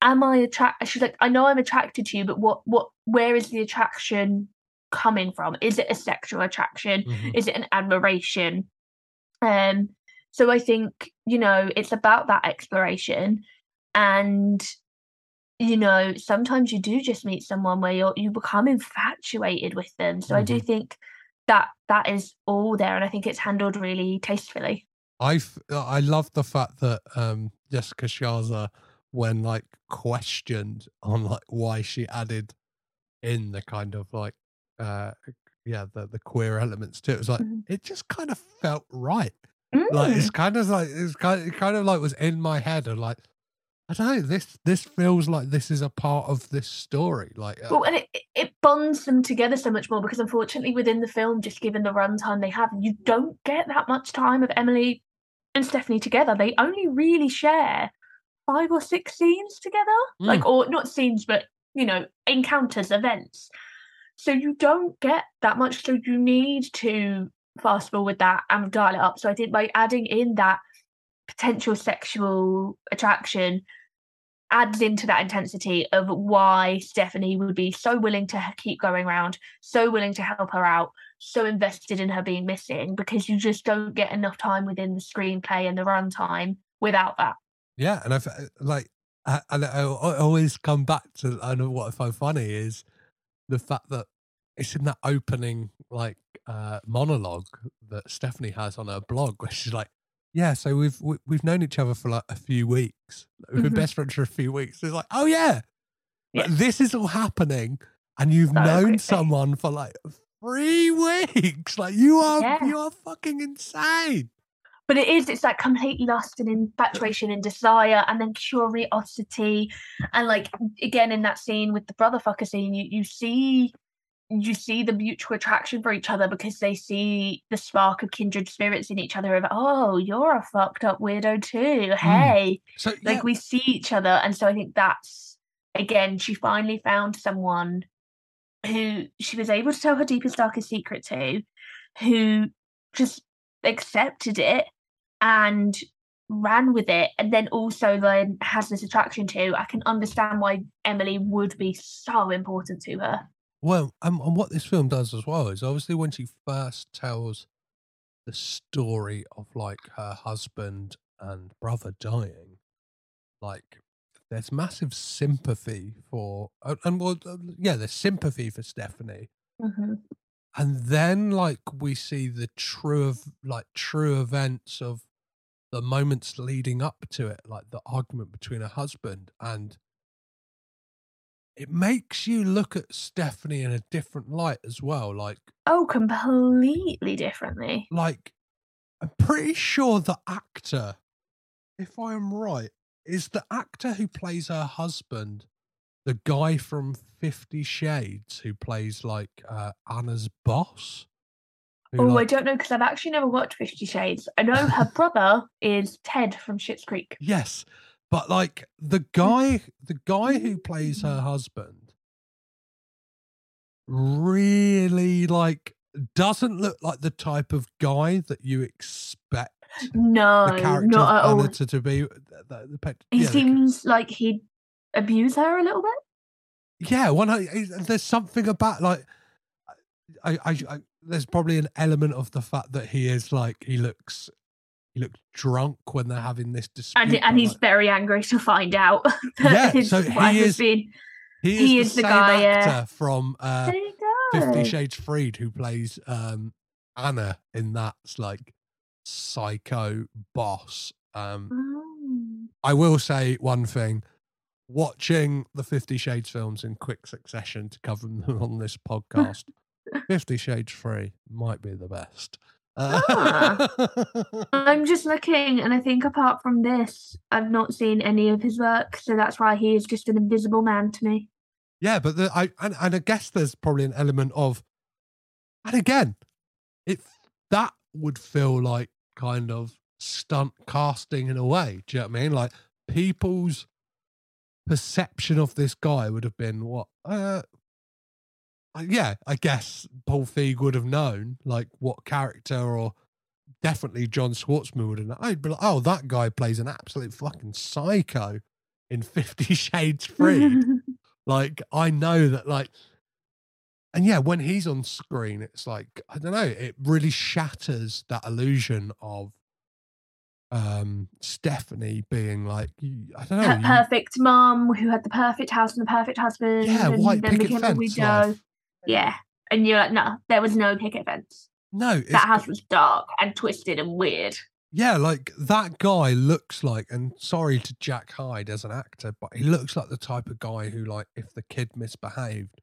Am I attracted? She's like, I know I'm attracted to you, but what what where is the attraction coming from? Is it a sexual attraction? Mhm. Is it an admiration? Um, so I think you know it's about that exploration, and you know sometimes you do just meet someone where you you become infatuated with them. So I do Mhm. think that that is all there, and I think it's handled really tastefully. I I love the fact that um Jessica Sharzer, when like questioned on like why she added in the kind of like uh yeah the the queer elements too. it, was like Mhm. it just kind of felt right. Like it's Mm. kind of like it's kind it kind of like was in my head and like I don't know this this feels like this is a part of this story. Like uh, Well, and it, it- bonds them together so much more because unfortunately within the film, just given the runtime they have, you don't get that much time of Emily and Stephanie together. They only really share five or six scenes together, like Mm. or not scenes, but you know, encounters, events. So you don't get that much. So you need to fast forward that and dial it up. So I think by adding in that potential sexual attraction adds into that intensity of why Stephanie would be so willing to keep going around, so willing to help her out, so invested in her being missing because you just don't get enough time within the screenplay and the runtime without that. Yeah, and I've like, I, I, I always come back to. I know what I find funny is the fact that it's in that opening like uh monologue that Stephanie has on her blog, where she's like, "Yeah, so we've we, we've known each other for like a few weeks. We've been Mhm. best friends for a few weeks." It's like, "Oh yeah, Yeah. Like, this is all happening, and you've So known someone for like three weeks. Like you are Yeah. you are fucking insane." But it is, it's like complete lust and infatuation and desire and then curiosity. And like again in that scene with the brother fucker scene, you, you see you see the mutual attraction for each other because they see the spark of kindred spirits in each other of oh, you're a fucked up weirdo too. Hmm. Hey. So like yeah, we see each other and so i think that's again she finally found someone who she was able to tell her deepest darkest secret to who just accepted it and ran with it and then also then has this attraction to i can understand why emily would be so important to her. Well, um, and what this film does as well is obviously when she first tells the story of like her husband and brother dying, like there's massive sympathy for, and, and well, yeah, there's sympathy for Stephanie, and then like we see the true of like true events of the moments leading up to it, like the argument between her husband and it makes you look at Stephanie in a different light as well. Like, oh completely differently like I'm pretty sure the actor, if I am right, is the actor who plays her husband, the guy from Fifty Shades who plays like uh, Anna's boss. Who, oh i don't know because i've actually never watched 50 shades i know her brother is ted from Schitt's creek Yes, but like the guy, mm. the guy who plays her mm. husband, really like doesn't look like the type of guy that you expect no the character not at all to, to be. The, the, the, pet- He yeah, the- seems like he'd abuse her a little bit. yeah, one. There's something about like, I, I, I, there's probably an element of the fact that he is like he looks, he looks drunk when they're having this dispute. And, and he's like, very angry to find out that Yeah, his so wife he has is- been. he is, he the, is the same guy, actor from uh, Fifty. Shades Freed who plays um Anna in that's like psycho boss. Um Oh. I will say one thing. Watching the Fifty Shades films in quick succession to cover them on this podcast Fifty Shades Free might be the best. Uh, Ah. I'm just looking, and I think apart from this, I've not seen any of his work, so that's why he is just an invisible man to me. yeah, but the, I and, and I guess there's probably an element of, and again, it that would feel like kind of stunt casting in a way. Do you know what I mean? Like people's perception of this guy would have been what? Uh, uh, yeah, I guess Paul Feig would have known like what character or definitely John Schwartzman would have known. I'd be like, oh, that guy plays an absolute fucking psycho in Fifty Shades Free. like I know that like and yeah, when he's on screen, it's like I don't know, it really shatters that illusion of um Stephanie being like I don't know, Per- you- perfect mom who had the perfect house and the perfect husband. Yeah, and white then became a widow. life. Yeah, and you're like, no, there was no picket fence. no, That house was dark and twisted and weird. yeah, like that guy looks like, and sorry to Jack Hyde as an actor, but he looks like the type of guy who, like, if the kid misbehaved,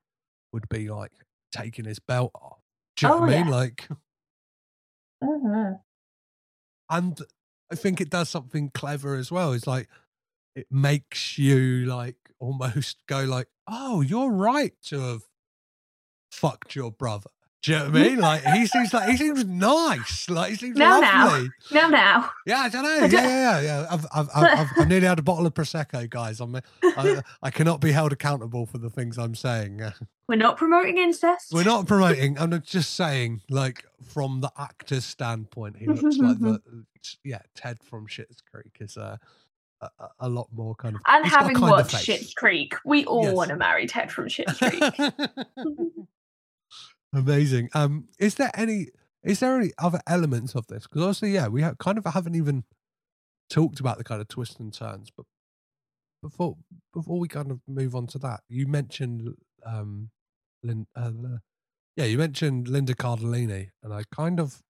would be like taking his belt off. Do you know Oh, what I mean? Like, Mm-hmm. and I think it does something clever as well. It's like it makes you like almost go like, "Oh, you're right to have fucked your brother." Do you know what I mean? Like he seems like he seems nice. Like he seems Now, now. lovely. Now, now. Yeah, I don't know. Yeah, yeah, yeah. yeah. I've, I've, I've, I've, nearly had a bottle of prosecco, guys. I'm, I, I cannot be held accountable for the things I'm saying. We're not promoting incest. We're not promoting. I'm just saying, like from the actor's standpoint, he looks like the yeah Ted from Schitt's Creek is uh, a, a, lot more kind of. And he's got a having watched. Schitt's Creek, we all Yes. want to marry Ted from Schitt's Creek. Amazing. Um, is there any is there any other elements of this? Because obviously, yeah, we ha- kind of haven't even talked about the kind of twists and turns. But before before we kind of move on to that, you mentioned um, Lin, uh, yeah, you mentioned Linda Cardellini, and I kind of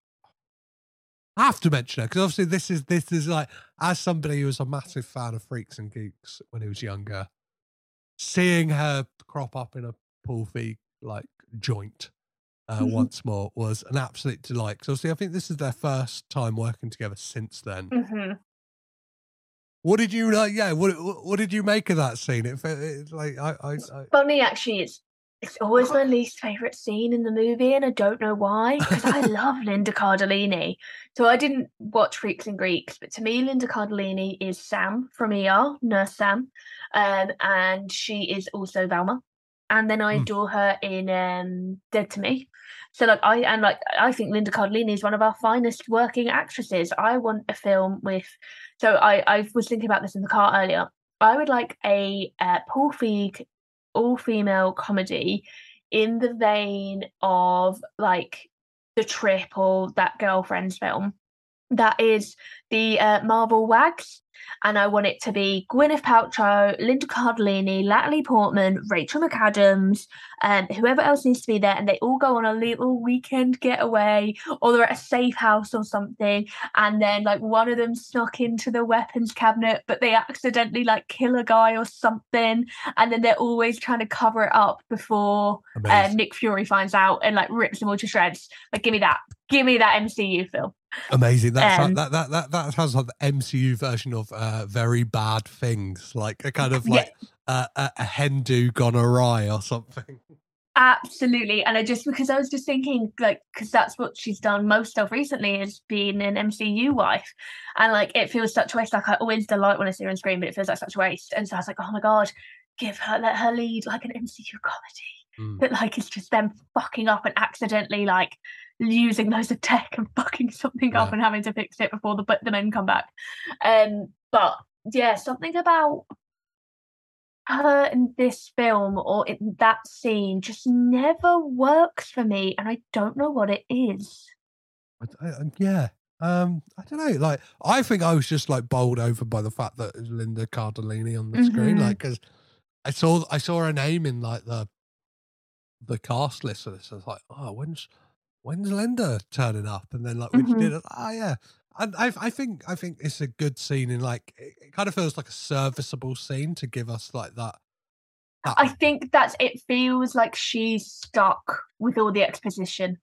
have to mention her because obviously this is this is like as somebody who was a massive fan of Freaks and Geeks when he was younger, seeing her crop up in a Paul Feig like joint uh, Mhm. once more was an absolute delight. So obviously, I think this is their first time working together since then. hmm What did you like? Yeah, what, what did you make of that scene? It, it's like I, I, I Funny, actually, it's it's always my least favorite scene in the movie, and I don't know why. Because I love Linda Cardellini. So I didn't watch Freaks and Greeks, but to me, Linda Cardellini is Sam from ER, Nurse Sam, um, and she is also Velma. And then I Hmm. adore her in um, Dead to Me. So like I and like I think Linda Cardellini is one of our finest working actresses. I want a film with. So I I was thinking about this in the car earlier. I would like a uh, Paul Feig all female comedy in the vein of like The Trip or that girlfriend's film. That is the uh, Marvel Wags. And I want it to be Gwyneth Paltrow, Linda Cardellini, Natalie Portman, Rachel McAdams, and whoever else needs to be there. And they all go on a little weekend getaway or they're at a safe house or something. And then, like, one of them snuck into the weapons cabinet, but they accidentally, like, kill a guy or something and then they're always trying to cover it up before uh, Nick Fury finds out and like rips them all to shreds. Like, give me that, give me that MCU film. Amazing. That's Um, like, that that that that sounds like the MCU version of uh, very bad things, like a kind of Yeah. like uh, a, do gone awry or something. Absolutely, and I just because I was just thinking like because that's what she's done most of recently is being an MCU wife, and like it feels such a waste. Like I always delight when I see her on screen, but it feels like such a waste. And so I was like, oh my god, give her let her lead like an MCU comedy. Mm. But like it's just them fucking up and accidentally like using loads of tech and fucking something up and having to fix it before the but the men come back. Um, but yeah, something about her in this film or in that scene just never works for me, and I don't know what it is. I, I, yeah. Um, I don't know. Like, I think I was just like bowled over by the fact that it was Linda Cardellini on the screen. Mhm. Like, because I saw I saw her name in like the the cast list for this. I was like, oh, when's when's Linda turning up? And then like when she Mhm. did it, oh yeah. And I I think I think it's a good scene in like it, kind of feels like a serviceable scene to give us like that I think that's it feels like she's stuck with all the exposition.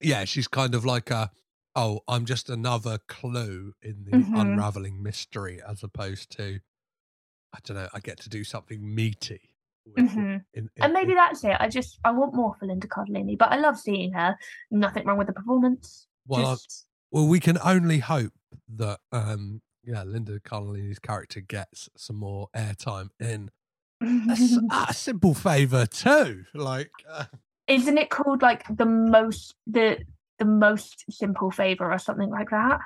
yeah, she's kind of like a, oh, I'm just another clue in the Mhm. unraveling mystery, as opposed to, I don't know, I get to do something meaty. With it Mhm. in- in- And maybe that's it. I just I want more for Linda Cardellini, but I love seeing her. Nothing wrong with the performance. Well, just well, we can only hope that, um, yeah, Linda Cardellini's character gets some more airtime in a simple favor too. Like, uh, isn't it called like the most the the most simple favor or something like that?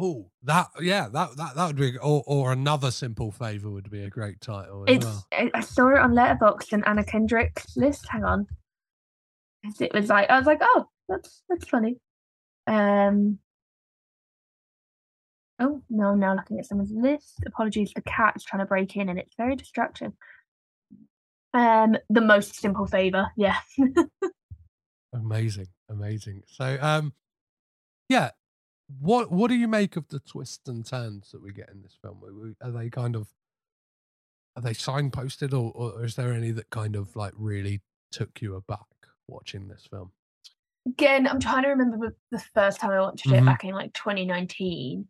Oh, that, yeah, that that that would be, or or another simple favor would be a great title It's well. I I saw it on Letterboxd and Anna Kendrick's list. Hang on, it was like I was like, oh, that's that's funny. Um. Oh no! I'm Now looking at someone's list. Apologies, the cat's trying to break in, and it's very distracting. Um, the most simple favor, yeah. Amazing, amazing. So, um, yeah, what what do you make of the twists and turns that we get in this film? Are they kind of are they signposted, or, or is there any that kind of like really took you aback watching this film? Again, I'm trying to remember the- first time I watched it Mhm. back in like 2019.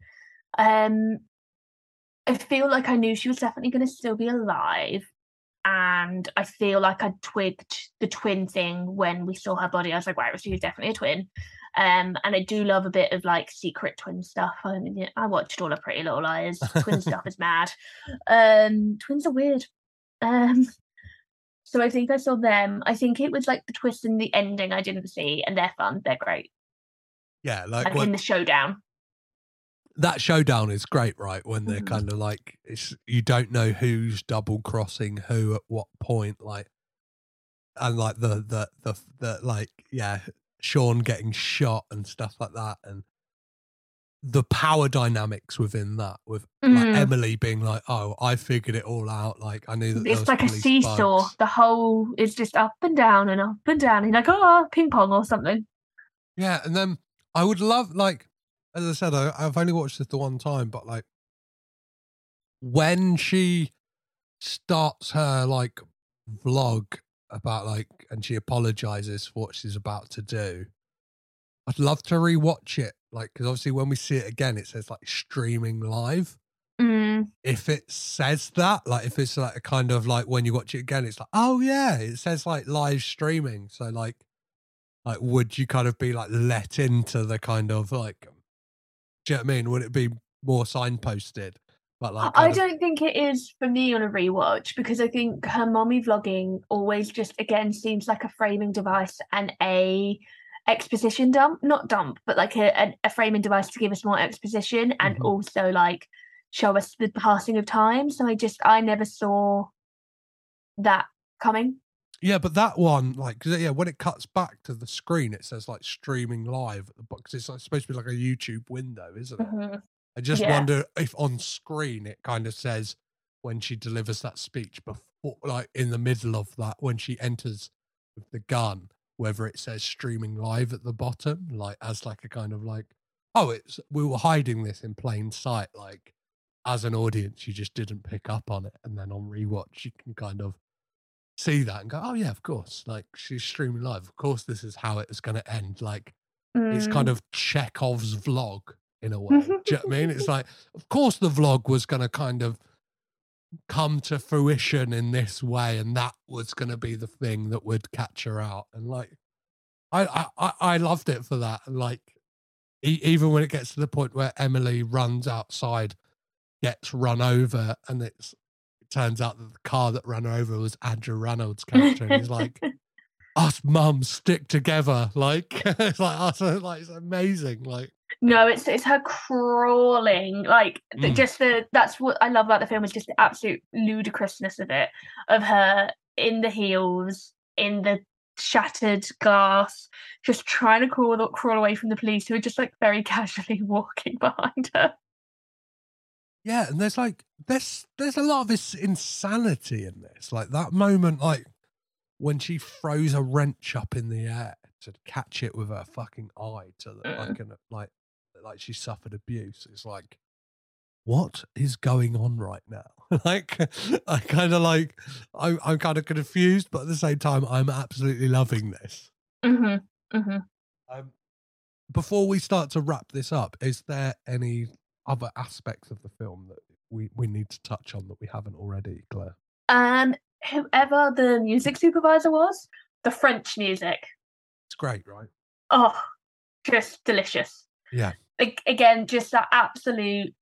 Um, I feel like I knew she was definitely going to still be alive, and I feel like I twigged the twin thing when we saw her body. I was like, right, she was definitely a twin. Um, and I do love a bit of like secret twin stuff. I mean, I watched all of Pretty Little Liars. Twin stuff is mad. Um, twins are weird. Um, so I think I saw them. I think it was like the twist in the ending I didn't see, and they're fun. They're great. Yeah, like and when, in the showdown. that showdown is great, right? When they're Mhm. kind of like it's you don't know who's double crossing who at what point, like, and like the the the the like yeah, Sean getting shot and stuff like that, and the power dynamics within that, with like Mm. Emily being like, "Oh, I figured it all out. Like I knew that It's like a seesaw. bugs." The whole is just up and down and up and down. And like, oh, ping pong or something. Yeah, and then I would love like as I said, I, I've only watched this the one time, but like when she starts her like vlog about like and she apologizes for what she's about to do. I'd love to rewatch it, like because obviously when we see it again, it says like streaming live. Mm. If it says that, like if it's like a kind of like when you watch it again, it's like, oh yeah, it says like live streaming. So like like would you kind of be like let into the kind of like do you know what I mean? Would it be more signposted? But like I of- don't think it is for me on a rewatch because I think her mommy vlogging always just again seems like a framing device and a exposition dump, not dump, but like a, a, framing device to give us more exposition and Mhm. also like show us the passing of time. So I just I never saw that coming. Yeah, but that one, like, yeah, when it cuts back to the screen, it says like streaming live at the box. It's like, supposed to be like a YouTube window, isn't it? Mhm. I just Yeah. wonder if on screen it kind of says when she delivers that speech before, like in the middle of that, when she enters with the gun, whether it says streaming live at the bottom, like as like a kind of like, oh, it's we were hiding this in plain sight, like as an audience, you just didn't pick up on it, and then on rewatch, you can kind of see that and go, oh yeah, of course, like she's streaming live. Of course, this is how it's going to end. Like it's kind Mm. of Chekhov's vlog in a way. Do you know what I mean? It's like, of course, the vlog was going to kind of come to fruition in this way, and that was going to be the thing that would catch her out. And like, I I I, I loved it for that. And like, e- even when it gets to the point where Emily runs outside, gets run over, and it's it turns out that the car that ran her over was Andrew Rannells' character, and he's like us mums stick together. Like it's like us, like it's amazing. Like No, it's it's her crawling like Mm. just the that's what I love about the film is just the absolute ludicrousness of it of her in the heels in the shattered glass just trying to crawl crawl away from the police who are just like very casually walking behind her. yeah, and there's like there's there's a lot of this insanity in this. Like that moment, like when she throws a wrench up in the air to catch it with her fucking eye to the, like an, like like she suffered abuse. It's like what is going on right now? like, I kind of like, I'm, I'm kind of confused, but at the same time, I'm absolutely loving this. Mm-hmm. Mm-hmm. Um, before we start to wrap this up, is there any other aspects of the film that we, we need to touch on that we haven't already, Claire? Um, whoever the music supervisor was, the French music. It's great, right? Oh, just delicious. Yeah. Ag- again, just that absolute.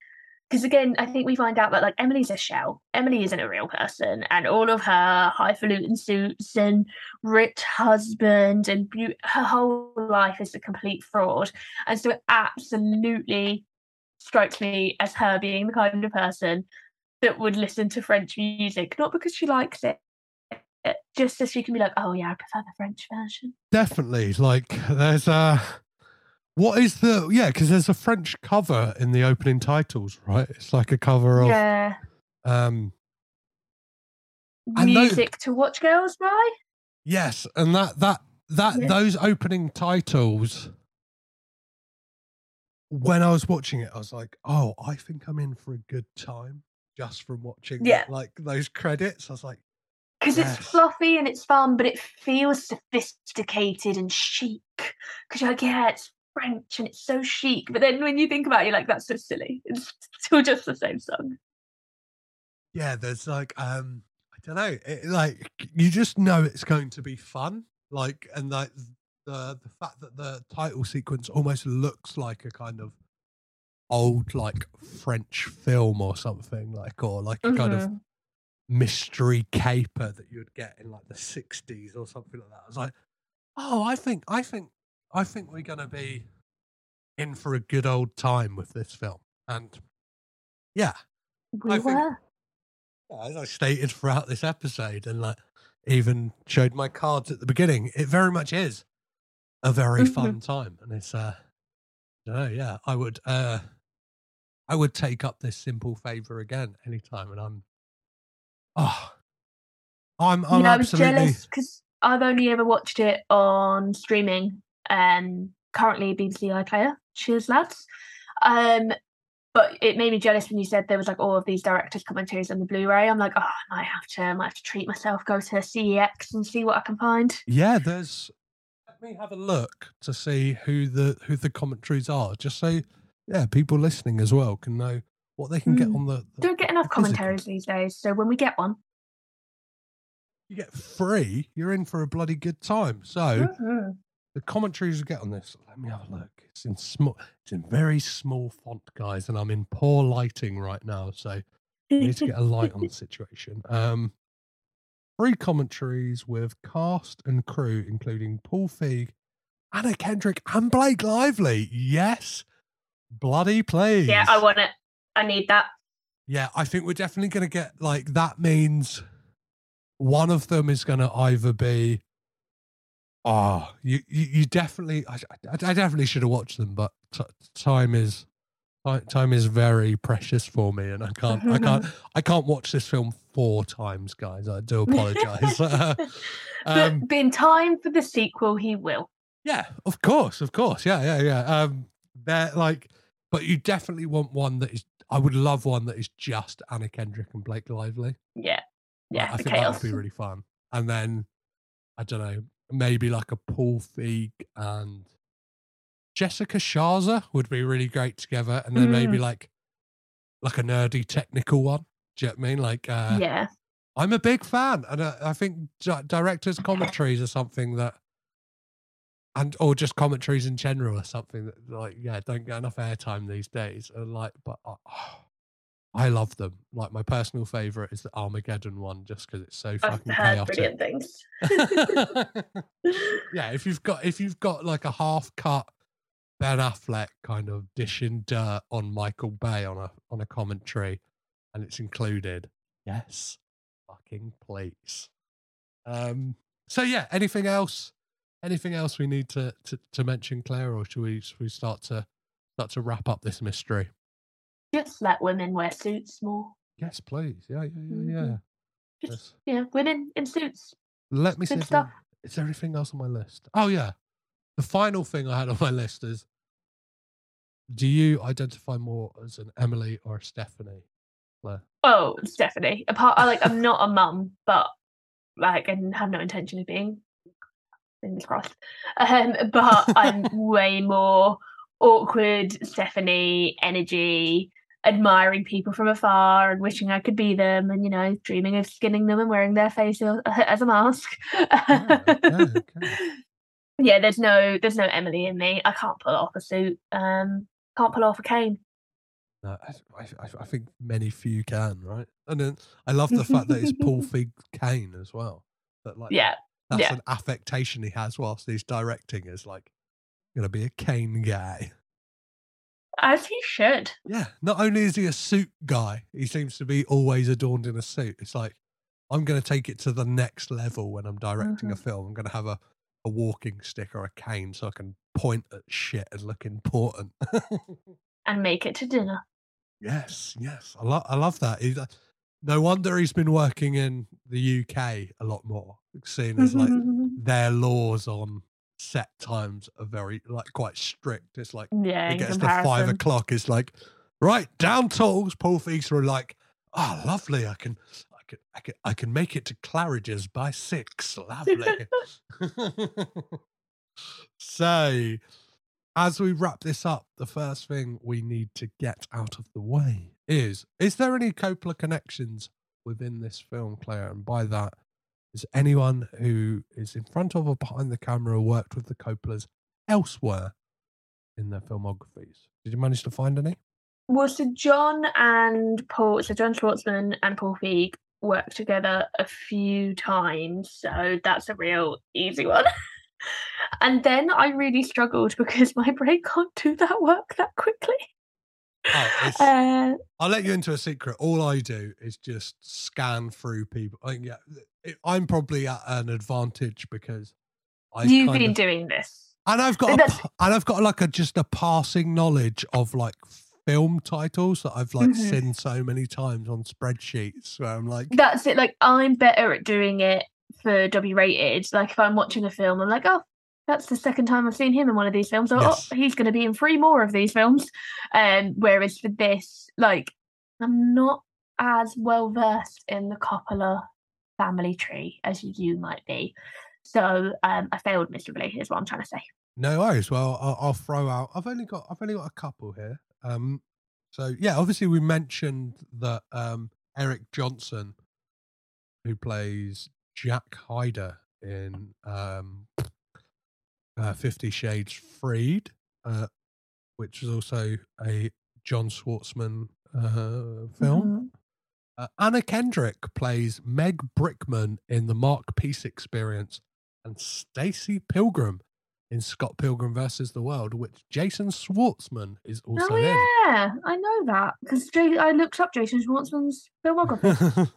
Because again, I think we find out that like Emily's a shell. Emily isn't a real person, and all of her highfalutin suits and rich husband and be- her whole life is a complete fraud. And so it absolutely strikes me as her being the kind of person that would listen to French music, not because she likes it, just so she can be like, oh yeah, I prefer the French version. Definitely. Like, there's a. What is the. Yeah, because there's a French cover in the opening titles, right? It's like a cover of. Yeah. Um, Music to watch girls by? Yes, and that that that Yeah. those opening titles. When I was watching it, I was like, "Oh, I think I'm in for a good time just from watching Yeah. like those credits." I was like, Because Yes. it's fluffy and it's fun, but it feels sophisticated and chic. Because you're like, yeah, it's French and it's so chic. But then when you think about it, you're like, that's so silly. It's still just the same song. "Yeah." There's like, um, I don't know, it, like you just know it's going to be fun. Like, and like the the fact that the title sequence almost looks like a kind of old like French film or something, like or like a kind of Mhm. mystery caper that you'd get in like the 60s or something like that. I was like, oh, I think, I think, I think we're going to be in for a good old time with this film. And yeah, We I think- as I stated throughout this episode and like even showed my cards at the beginning, it very much is a very Mhm. fun time. And it's, uh, I yeah, I would, uh, I would take up this simple favor again anytime. And I'm, oh, I'm, I'm you know, I was absolutely. jealous because I've only ever watched it on streaming. Um, currently BBC iPlayer. Cheers, lads. Um, but it made me jealous when you said there was like all of these directors' commentaries on the Blu-ray. I'm like, oh, I might have to, I might have to treat myself, go to CEX and see what I can find. Yeah, there's. Let me have a look to see who the who the commentaries are, just so yeah, people listening as well can know what they can get Mm. on the. the Don't get enough physical. commentaries these days. So when we get one, You get free. You're in for a bloody good time. So Mhm. The commentaries you get on this. Let me have a look. It's in small. It's in very small font, guys, and I'm in poor lighting right now, so I need to get a light on the situation. Um, three commentaries with cast and crew, including Paul Feig, Anna Kendrick, and Blake Lively. Yes, bloody please. yeah, I want it. I need that. Yeah, I think we're definitely going to get like that means one of them is going to either be oh, you you, you definitely I, I, I definitely should have watched them, but t- time is time is very precious for me, and I can't I can't I can't watch this film four times, guys. I do apologize. but, um, but in time for the sequel, he will. yeah, of course, of course, yeah, yeah, yeah. Um, they're like, but you definitely want one that is. I would love one that is just Anna Kendrick and Blake Lively. Yeah, Like, yeah, I the think that would be really fun. And then I don't know, maybe like a Paul Feig and Jessica Sharzer would be really great together. And then maybe Mm. like like a nerdy technical one. Do you know what I mean? Like uh, yeah, I'm a big fan, and uh, I think di- directors' commentaries are something that, and or just commentaries in general are something that like yeah don't get enough airtime these days. And like, but uh, I love them. Like my personal favorite is the Armageddon one, just because it's so I've fucking heard chaotic. brilliant things. yeah, if you've got if you've got like a half cut Ben Affleck kind of dishing dirt on Michael Bay on a on a commentary, and it's included, yes, fucking please. Um. So yeah, anything else? Anything else we need to to, to mention, Claire, or should we should we start to start to wrap up this mystery? Just let women wear suits more. Yes, please. Yeah, yeah, yeah, yeah. Mhm. Just Yes. yeah, women in suits. Let me see. Good if stuff. there- Is there anything else on my list? Oh yeah, the final thing I had on my list is do you identify more as an Emily or a Stephanie? Claire? Oh, Stephanie. Apart, I like I'm not a mum, but like I have no intention of being. Fingers crossed. Um, but I'm way more awkward Stephanie energy, admiring people from afar and wishing I could be them, and you know, dreaming of skinning them and wearing their face as a mask. Oh, okay, yeah, there's no there's no Emily in me. I can't pull off a suit. Um, can't pull off a cane. No, I, I, I think many few can, right? And then I love the fact that it's Paul Feig Kane as well. That like Yeah, that's yeah. an affectation he has whilst he's directing is like gonna be a cane guy. As he should. Yeah. Not only is he a suit guy, he seems to be always adorned in a suit. It's like I'm gonna take it to the next level when I'm directing a Mm-hmm. film. I'm gonna have a, a walking stick or a cane so I can point at shit and look important. And make it to dinner. Yes, yes, I love I love that. He's, uh, no wonder he's been working in the UK a lot more, seeing as like their laws on set times are very like quite strict. It's like Yeah, it gets to five o'clock. It's like right down tools. Paul Feig's are like, oh, lovely. I can, I can, I can, I can make it to Claridge's by six. Lovely. so, as we wrap this up, the first thing we need to get out of the way is: is there any Coppola connections within this film, Claire? And by that, is anyone who is in front of or behind the camera worked with the Coppolas elsewhere in their filmographies? Did you manage to find any? Well, so John and Paul, so John Schwartzman and Paul Feig worked together a few times, so that's a real easy one. and then I really struggled because my brain can't do that work that quickly. Oh, Uh, I'll let you into a secret. All I do is just scan through people. I, yeah, it, I'm probably at an advantage because I you've been of- doing this. and I've got a, and I've got like a just a passing knowledge of like film titles that I've like Mhm. seen so many times on spreadsheets where I'm like, That's it. Like I'm better at doing it for W rated. Like if I'm watching a film, I'm like, oh, that's the second time I've seen him in one of these films. Or Yes. oh, he's going to be in three more of these films. Um, whereas for this, like, I'm not as well versed in the Coppola family tree as you might be. So um, I failed miserably. Is what I'm trying to say. No worries. Well, I'll, I'll throw out. I've only got. I've only got a couple here. Um. So yeah, obviously we mentioned that um Eric Johnson, who plays Jack Hyder in um uh, Fifty Shades Freed, uh, which is also a John Schwartzman uh, film. Uh, Anna Kendrick plays Meg Brickman in The Marc Pease Experience, and Stacy Pilgrim in Scott Pilgrim versus the World, which Jason Schwartzman is also in. oh in. yeah, I know that because I looked up Jason Schwartzman's filmography.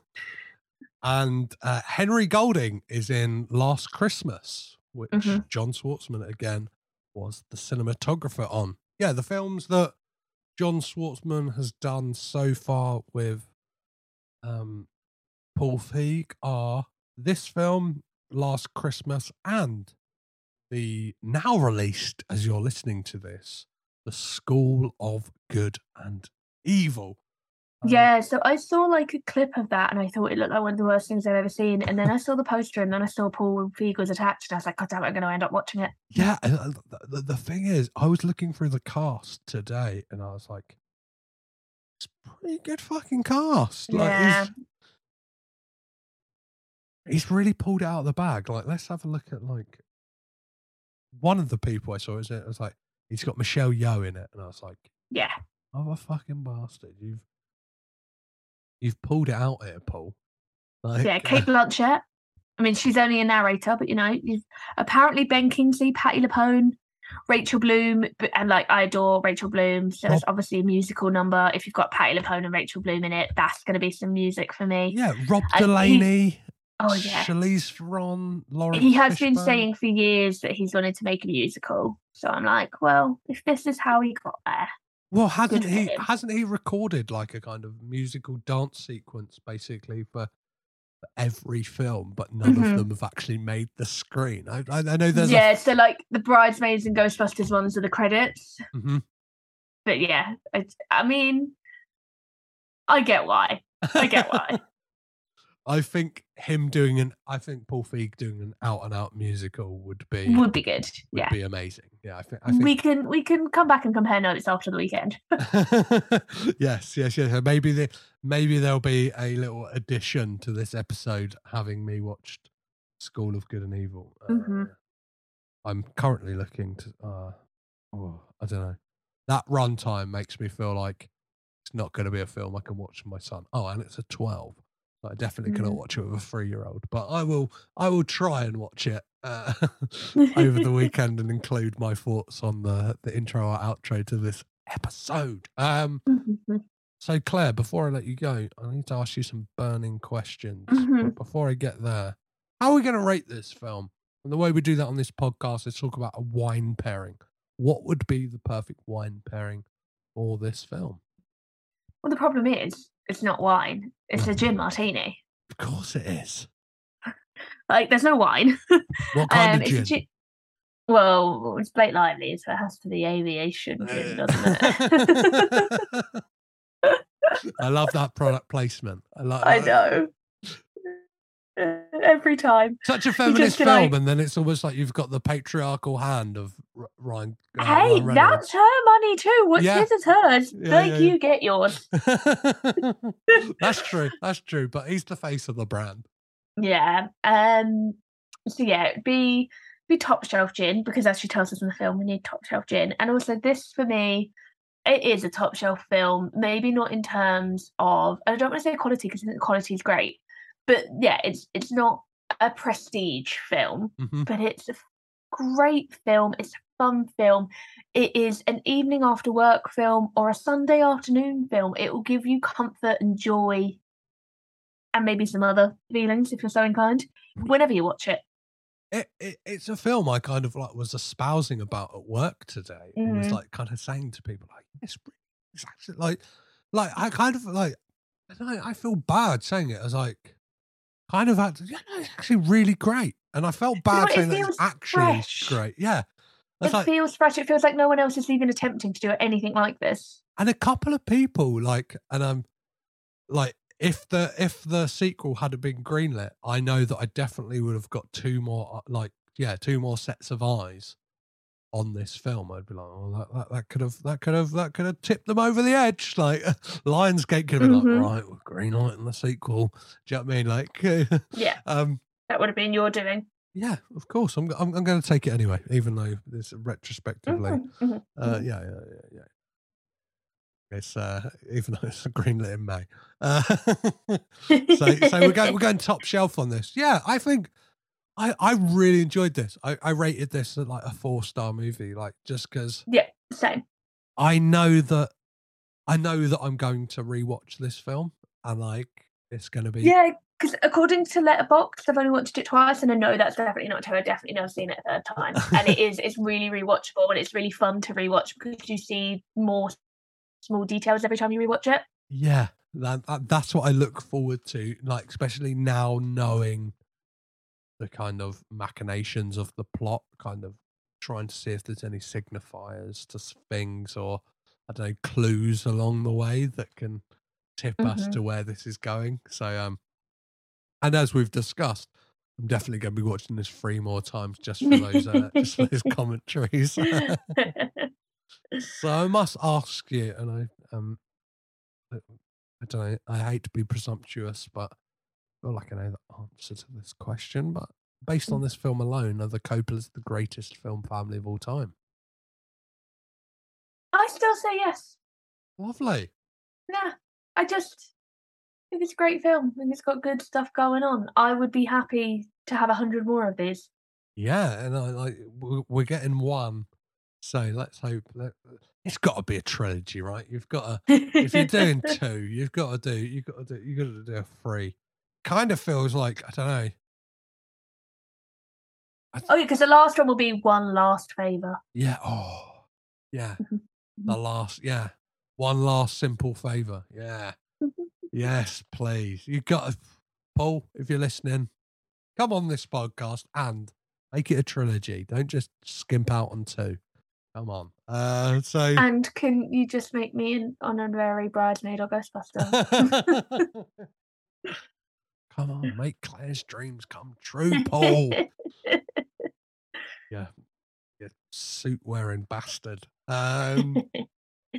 and uh, Henry Golding is in Last Christmas, which Mhm. John Schwartzman again was the cinematographer on. Yeah, the films that John Schwartzman has done so far with um, Paul Feig are this film, Last Christmas, and the now released, as you're listening to this, The School of Good and Evil. Um, Yeah, so I saw like a clip of that and I thought it looked like one of the worst things I've ever seen. And then I saw the poster and then I saw Paul Feig was attached and I was like, God damn it, I'm going to end up watching it. Yeah, uh, the, the, thing is, I was looking through the cast today, and I was like, "It's a pretty good fucking cast." Like, Yeah. he's, he's really pulled it out of the bag. Like, let's have a look at like one of the people I saw. Is it? I was like, he's got Michelle Yeoh in it, and I was like, Yeah. "Oh, a fucking bastard! You've you've pulled it out here, Paul." Like, yeah, Kate uh Blanchett. I mean, she's only a narrator, but you know, you've apparently Ben Kingsley, Patti LuPone, Rachel Bloom, and like I adore Rachel Bloom. So it's obviously a musical number. If you've got Patti LuPone and Rachel Bloom in it, that's going to be some music for me. yeah, Rob And Delaney. Oh yeah. Charlize Theron, Lauren. he has been saying for years that he's wanted to make a musical. So I'm like, well, if this is how he got there, Well, hasn't he? him. Hasn't he recorded like a kind of musical dance sequence, basically for, for every film, but none Mhm. of them have actually made the screen. I, I, I know there's yeah. So like the bridesmaids and Ghostbusters ones are the credits, a. Mhm. but yeah, I, I mean, I get why. I get why. I think him doing an, I think Paul Feig doing an out and out musical would be Would be good. would Yeah. be amazing. Yeah, I think. I think We can we can come back and compare notes after the weekend. yes, yes, yes. Maybe the, maybe there'll be a little addition to this episode, having me watched School of Good and Evil. Uh, Mhm. I'm currently looking to. Uh, oh, I don't know. That runtime makes me feel like it's not going to be a film I can watch with my son. Oh, and it's a twelve. I definitely cannot Mm. watch it with a three-year-old, but I will. I will try and watch it uh, over the weekend and include my thoughts on the the intro or outro to this episode. Um, so Claire, before I let you go, I need to ask you some burning questions. Mhm. But before I get there, how are we going to rate this film? And the way we do that on this podcast is talk about a wine pairing. What would be the perfect wine pairing for this film? Well, the problem is, it's not wine. It's a gin martini. Of course it is. Like, there's no wine. What kind of Um, it's a gin? gin- Well, it's Blake Lively, so it has to be aviation gin, doesn't it? I love that product placement. I love. I know. Every time. Such a feminist film, like, and then it's almost like you've got the patriarchal hand of R- Ryan. uh, Hey, Ryan that's her money too. What's Yeah. his is hers. Yeah, Thank yeah, you, get yours. That's true. That's true. But he's the face of the brand. Yeah. Um. So yeah, be be top shelf gin because as she tells us in the film, we need top shelf gin, and also this for me, it is a top shelf film. Maybe not in terms of I don't want to say quality because the quality is great, but yeah, it's it's not a prestige film, Mhm. but it's a great film. It's a fun film. It is an evening after work film or a Sunday afternoon film. It will give you comfort and joy and maybe some other feelings if you're so inclined whenever you watch it. It, it it's a film I kind of like was espousing about at work today. and was like kind of saying to people like it's, it's actually like like I kind of like I I feel bad saying it as like kind of had yeah, no, it's actually really great. And I felt bad what, it saying that it's actually fresh. great. Yeah. It like, feels fresh. It feels like no one else is even attempting to do anything like this. and a couple of people like and i'm like if the if the sequel had been greenlit i know that i definitely would have got two more uh, like yeah two more sets of eyes on this film i'd be like oh that, that, that could have that could have that could have tipped them over the edge like lionsgate could have been Mhm. like right we're greenlighting the sequel do you know what i mean like Yeah, um that would have been your doing. yeah of course i'm i'm, I'm going to take it anyway even though this retrospectively Mhm, mhm, uh, mhm. yeah, yeah, yeah, yeah. It's uh, even though it's a greenlit in May. Uh, so, so we're going we're going top shelf on this. Yeah, I think I I really enjoyed this. I, I rated this at like a four star movie, like just because Yeah, same. I know that I know that I'm going to rewatch this film and like it's going to be Yeah, because according to Letterboxd, I've only watched it twice, and I know that's definitely not true. I definitely never seen it a third time, and it is. It's really rewatchable, and it's really fun to rewatch because you see more small details every time you rewatch it. Yeah, that, that that's what I look forward to. Like, especially now knowing the kind of machinations of the plot, kind of trying to see if there's any signifiers to things or I don't know clues along the way that can tip us Mhm. to where this is going. So, um, and as we've discussed, I'm definitely going to be watching this three more times just for those uh, just for those commentaries. So I must ask you, and I um, I don't know. I hate to be presumptuous, but feel like I know the answer to this question. But based on mm. this film alone, are the Coppola's the greatest film family of all time? I still say yes. Lovely. Yeah, I just think it's a great film. I think it's got good stuff going on. I would be happy to have a hundred more of these. Yeah, and I like we're getting one, so let's hope that it's got to be a trilogy, right? You've got to if you're doing two, you've got to do you've got to do you got to do a three. Kind of feels like I don't know. Oh yeah, because the last one will be one last favor. Yeah. Oh, yeah. Mm-hmm. The last, yeah. One last simple favor. Yeah. yes, please. You got to, Paul, if you're listening, come on this podcast and make it a trilogy. Don't just skimp out on two. Come on. Uh, so And can you just make me an honorary bridesmaid or Ghostbuster? come on, make Claire's dreams come true, Paul. yeah, you suit wearing bastard. Um,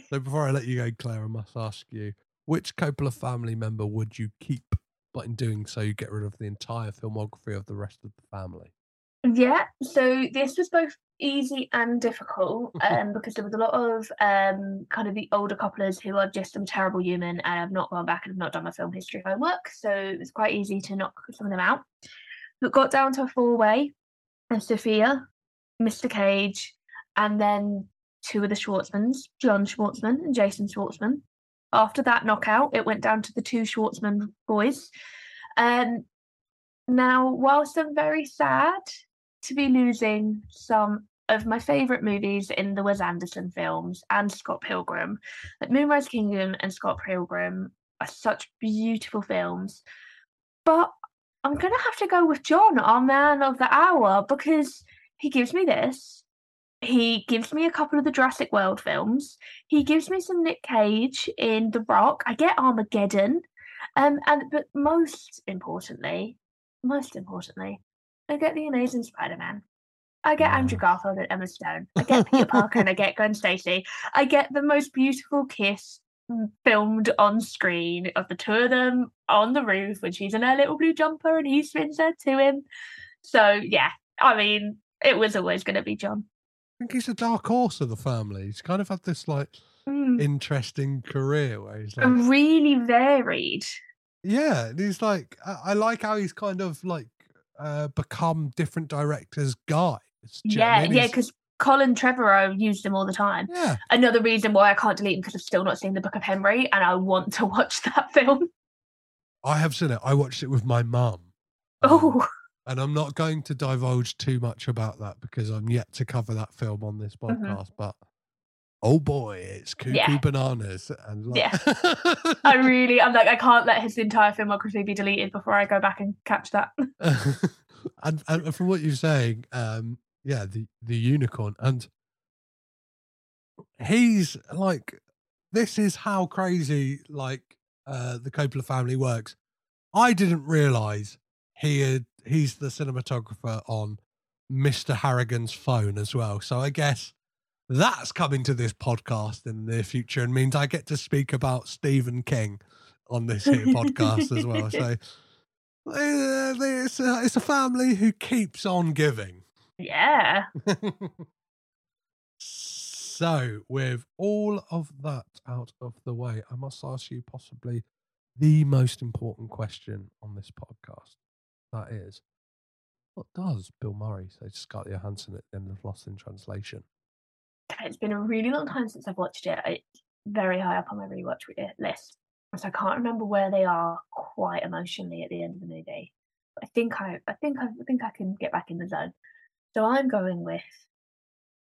so before I let you go, Claire, I must ask you, which Coppola family member would you keep? But in doing so, you get rid of the entire filmography of the rest of the family. Yeah, so this was both easy and difficult um, because there was a lot of um, kind of the older Coppolas who are just some terrible human and have not gone back and have not done my film history homework. So it was quite easy to knock some of them out. But got down to a four way and Sofia, Mr. Cage, and then two of the Schwartzmans, John Schwartzman and Jason Schwartzman. After that knockout, it went down to the two Schwartzman boys. Um, now, whilst I'm very sad to be losing some of my favourite movies in the Wes Anderson films and Scott Pilgrim, like Moonrise Kingdom and Scott Pilgrim are such beautiful films. But I'm going to have to go with John, our man of the hour, because he gives me this. He gives me a couple of the Jurassic World films. He gives me some Nick Cage in The Rock. I get Armageddon. Um, and but most importantly, most importantly, I get the Amazing Spider-Man. I get Andrew Garfield and Emma Stone. I get Peter Parker and I get Gwen Stacy. I get the most beautiful kiss filmed on screen of the two of them on the roof when she's in her little blue jumper and he spins her to him. So yeah, I mean, it was always going to be John. I think he's a dark horse of the family. He's kind of had this like Mm. interesting career where he's like, really varied. yeah, he's like, I, I like how he's kind of like uh, become different directors' guys. Do you know what I Yeah, yeah, because Colin Trevorrow used them all the time. Yeah. Another reason why I can't delete him because I've still not seen the Book of Henry and I want to watch that film. I have seen it. I watched it with my mum. Oh, And I'm not going to divulge too much about that because I'm yet to cover that film on this Mhm. podcast. But oh boy, it's cuckoo Yeah. bananas. And like, yeah. I really, I'm like, I can't let his entire filmography be deleted before I go back and catch that. and, and from what you're saying, um, yeah, the the unicorn, and he's like, this is how crazy like uh the Coppola family works. I didn't realize he had he's the cinematographer on Mr. Harrigan's phone as well. So I guess that's coming to this podcast in the near future and means I get to speak about Stephen King on this here podcast as well. So uh, it's a, it's a family who keeps on giving. Yeah. So, with all of that out of the way, I must ask you possibly the most important question on this podcast. That is, what does Bill Murray say to Scarlett Johansson at the end of Lost in Translation? It's been a really long time since I've watched it. It's very high up on my rewatch uh, list. So I can't remember where they are quite emotionally at the end of the movie. I think I, I think I, I think I can get back in the zone. So I'm going with,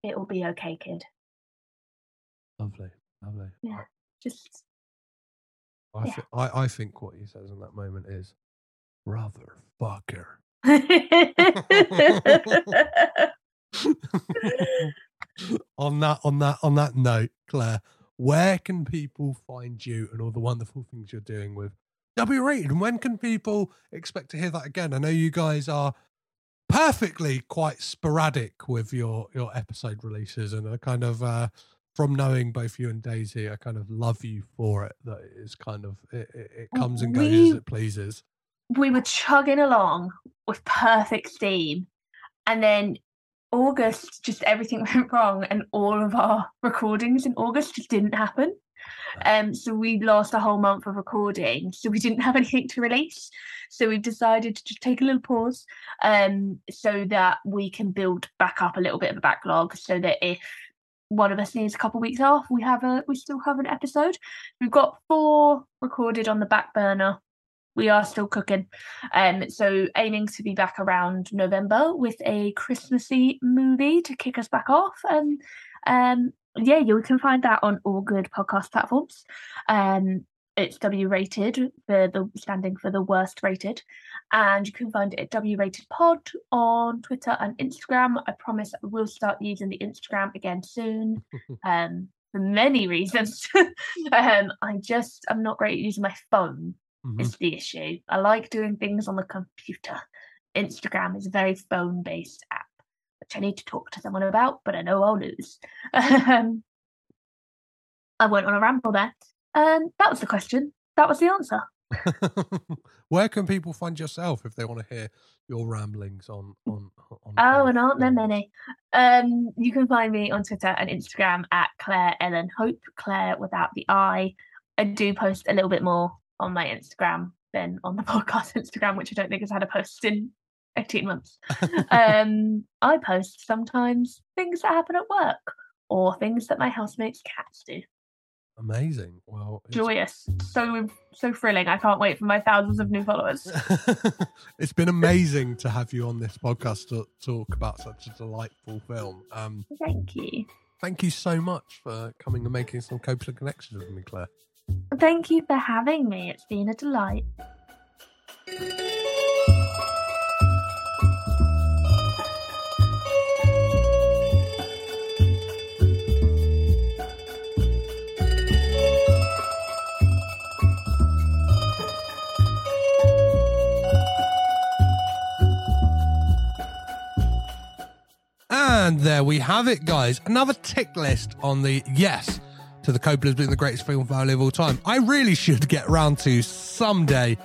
"It will be okay, kid." Lovely, lovely. Yeah, just I, Yeah. thi- I, I think what he says in that moment is, brother fucker. on that on that on that note, Claire, where can people find you and all the wonderful things you're doing with W Rated? And when can people expect to hear that again? I know you guys are perfectly quite sporadic with your your episode releases, and I kind of uh from knowing both you and Daisy, I kind of love you for it. That it is kind of it, it, it comes and goes We- as it pleases. we were chugging along with perfect steam, and then August, just everything went wrong, and all of our recordings in August just didn't happen. Um, so we lost a whole month of recording, so we didn't have anything to release. So we've decided to just take a little pause, um, so that we can build back up a little bit of a backlog, so that if one of us needs a couple of weeks off, we have a we still have an episode. We've got four recorded on the back burner we are still cooking. Um, so aiming to be back around November with a Christmassy movie to kick us back off. And um, yeah, you can find that on all good podcast platforms. Um, it's W rated for the standing for the worst rated. And you can find it at W rated pod on Twitter and Instagram. I promise I will start using the Instagram again soon. um, for many reasons. um, I just I'm not great at using my phone Mhm. is the issue. I like doing things on the computer. Instagram is a very phone based app, which I need to talk to someone about, but I know I'll lose. Um, I went on a ramble there. Um, that was the question. That was the answer. Where can people find yourself if they want to hear your ramblings on on on? Oh, and aren't there many? Um, you can find me on Twitter and Instagram at Claire Ellen Hope, Claire without the I. I do post a little bit more on my Instagram than on the podcast Instagram, which I don't think has had a post in 18 months. um, I post sometimes things that happen at work or things that my housemates' cats do. Amazing. Well, it's- Joyous, so so thrilling. I can't wait for my thousands of new followers. it's been amazing to have you on this podcast to talk about such a delightful film. Um, Thank you. thank you so much for coming and making some Coppola connections with me, Claire. Thank you for having me. It's been a delight. And there we have it, guys. Another tick list on the yes to the Coppola's being the greatest film family of all time. I really should get round to someday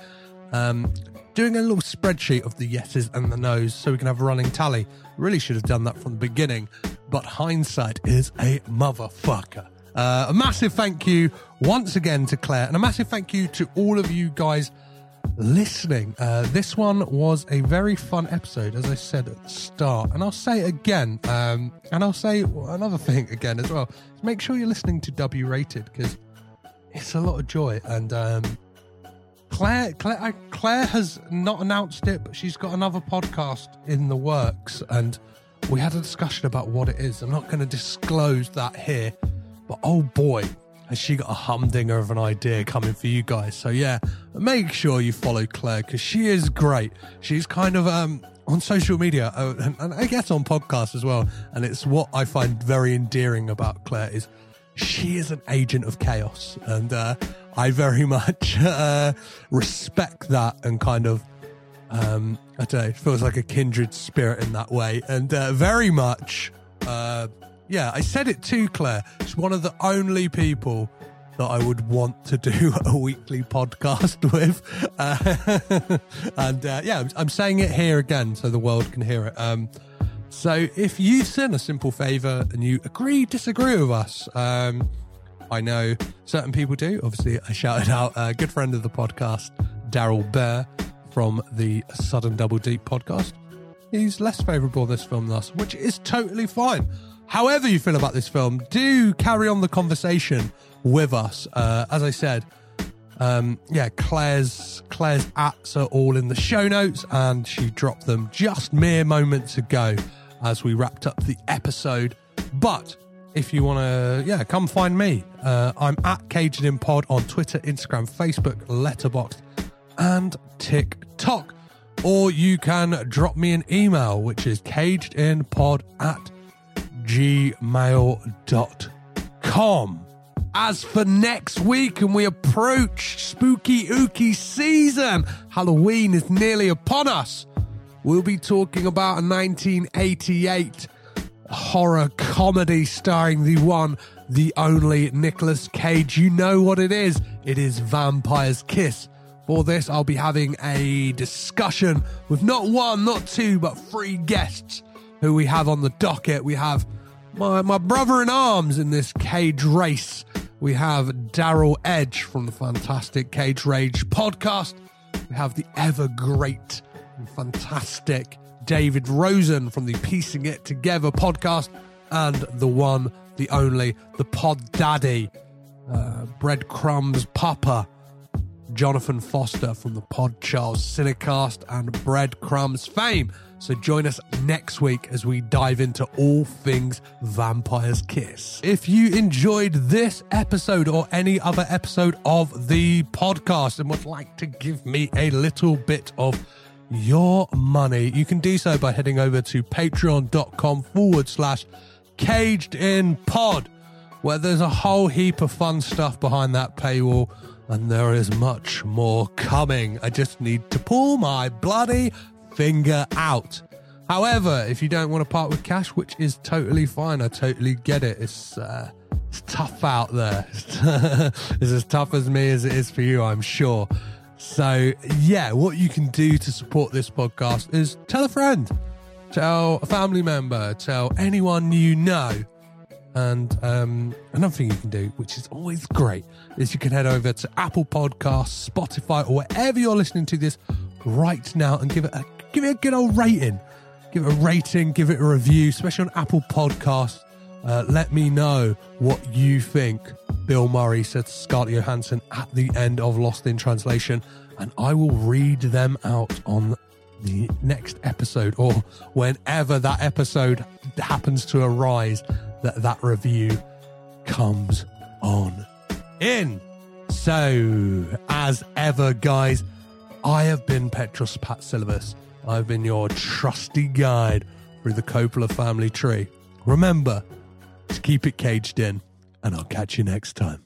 um, doing a little spreadsheet of the yeses and the nos so we can have a running tally. Really should have done that from the beginning, but hindsight is a motherfucker. Uh, a massive thank you once again to Claire, and a massive thank you to all of you guys listening. Uh, this one was a very fun episode, as I said at the start, and I'll say it again, um, and I'll say another thing again as well. Make sure you're listening to W Rated because it's a lot of joy. And um, Claire, Claire, Claire has not announced it, but she's got another podcast in the works, and we had a discussion about what it is. I'm not going to disclose that here, but oh boy, has she got a humdinger of an idea coming for you guys. So yeah, make sure you follow Claire because she is great. She's kind of um on social media uh, and, and I guess on podcasts as well. And it's what I find very endearing about Claire is she is an agent of chaos, and uh, I very much uh, respect that and kind of. Um, I don't know. Feels like a kindred spirit in that way, and uh, very much uh, yeah, I said it too, Claire. She's one of the only people that I would want to do a weekly podcast with. Uh, and uh, yeah, I'm, I'm saying it here again so the world can hear it. Um, so if you've a simple favor and you agree, disagree with us, um, I know certain people do. Obviously, I shouted out a good friend of the podcast, Daryl Bear from the Sudden Double Deep podcast. He's less favourable on this film than us, which is totally fine. However, you feel about this film, do carry on the conversation with us. Uh, as I said, um, yeah, Claire's Claire's ats are all in the show notes, and she dropped them just mere moments ago as we wrapped up the episode. But if you want to, yeah, come find me. Uh, I'm at Caged in Pod on Twitter, Instagram, Facebook, Letterboxd, and TikTok. Or you can drop me an email, which is cagedinpod at gmail.com. As for next week, and we approach spooky ooky season, Halloween is nearly upon us. We'll be talking about a 1988 horror comedy starring the one, the only Nicolas Cage. You know what it is. It is Vampire's Kiss. For this, I'll be having a discussion with not one, not two, but three guests who we have on the docket. We have my, my brother in arms in this cage race. We have Daryl Edge from the fantastic Cage Rage podcast. We have the ever great and fantastic David Rosen from the Piecing It Together podcast, and the one, the only, the Pod Daddy, uh, Breadcrumbs Papa, Jonathan Foster from the Pod Charles Cinecast and Breadcrumbs fame. So join us next week as we dive into all things Vampire's Kiss. If you enjoyed this episode or any other episode of the podcast and would like to give me a little bit of your money, you can do so by heading over to patreon.com forward slash caged in pod, where there's a whole heap of fun stuff behind that paywall and there is much more coming. I just need to pull my bloody finger out. However, if you don't want to part with cash, which is totally fine, I totally get it. It's uh, it's tough out there. it's as tough as me as it is for you, I'm sure. So yeah, what you can do to support this podcast is tell a friend, tell a family member, tell anyone you know. And um, another thing you can do, which is always great, is you can head over to Apple Podcasts, Spotify, or wherever you're listening to this right now and give it a give it a good old rating. Give it a rating, give it a review, especially on Apple Podcasts. Uh, let me know what you think Bill Murray said to Scarlett Johansson at the end of Lost in Translation, and I will read them out on the next episode or whenever that episode happens to arise that that review comes on in. So, as ever, guys, I have been Petros Patsilivus. I've been your trusty guide through the Coppola family tree. Remember to keep it caged in, and I'll catch you next time.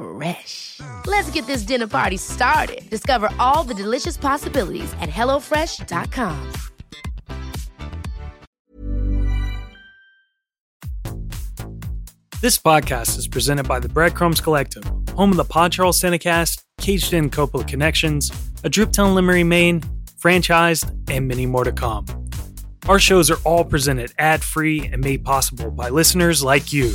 Fresh. Let's get this dinner party started. Discover all the delicious possibilities at hellofresh.com. This podcast is presented by the Breadcrumbs Collective, home of the Pod Charles Cinecast, Caged In Coppola Connections, A Driptown Limerick, Maine, Franchised, and many more to come. Our shows are all presented ad free and made possible by listeners like you.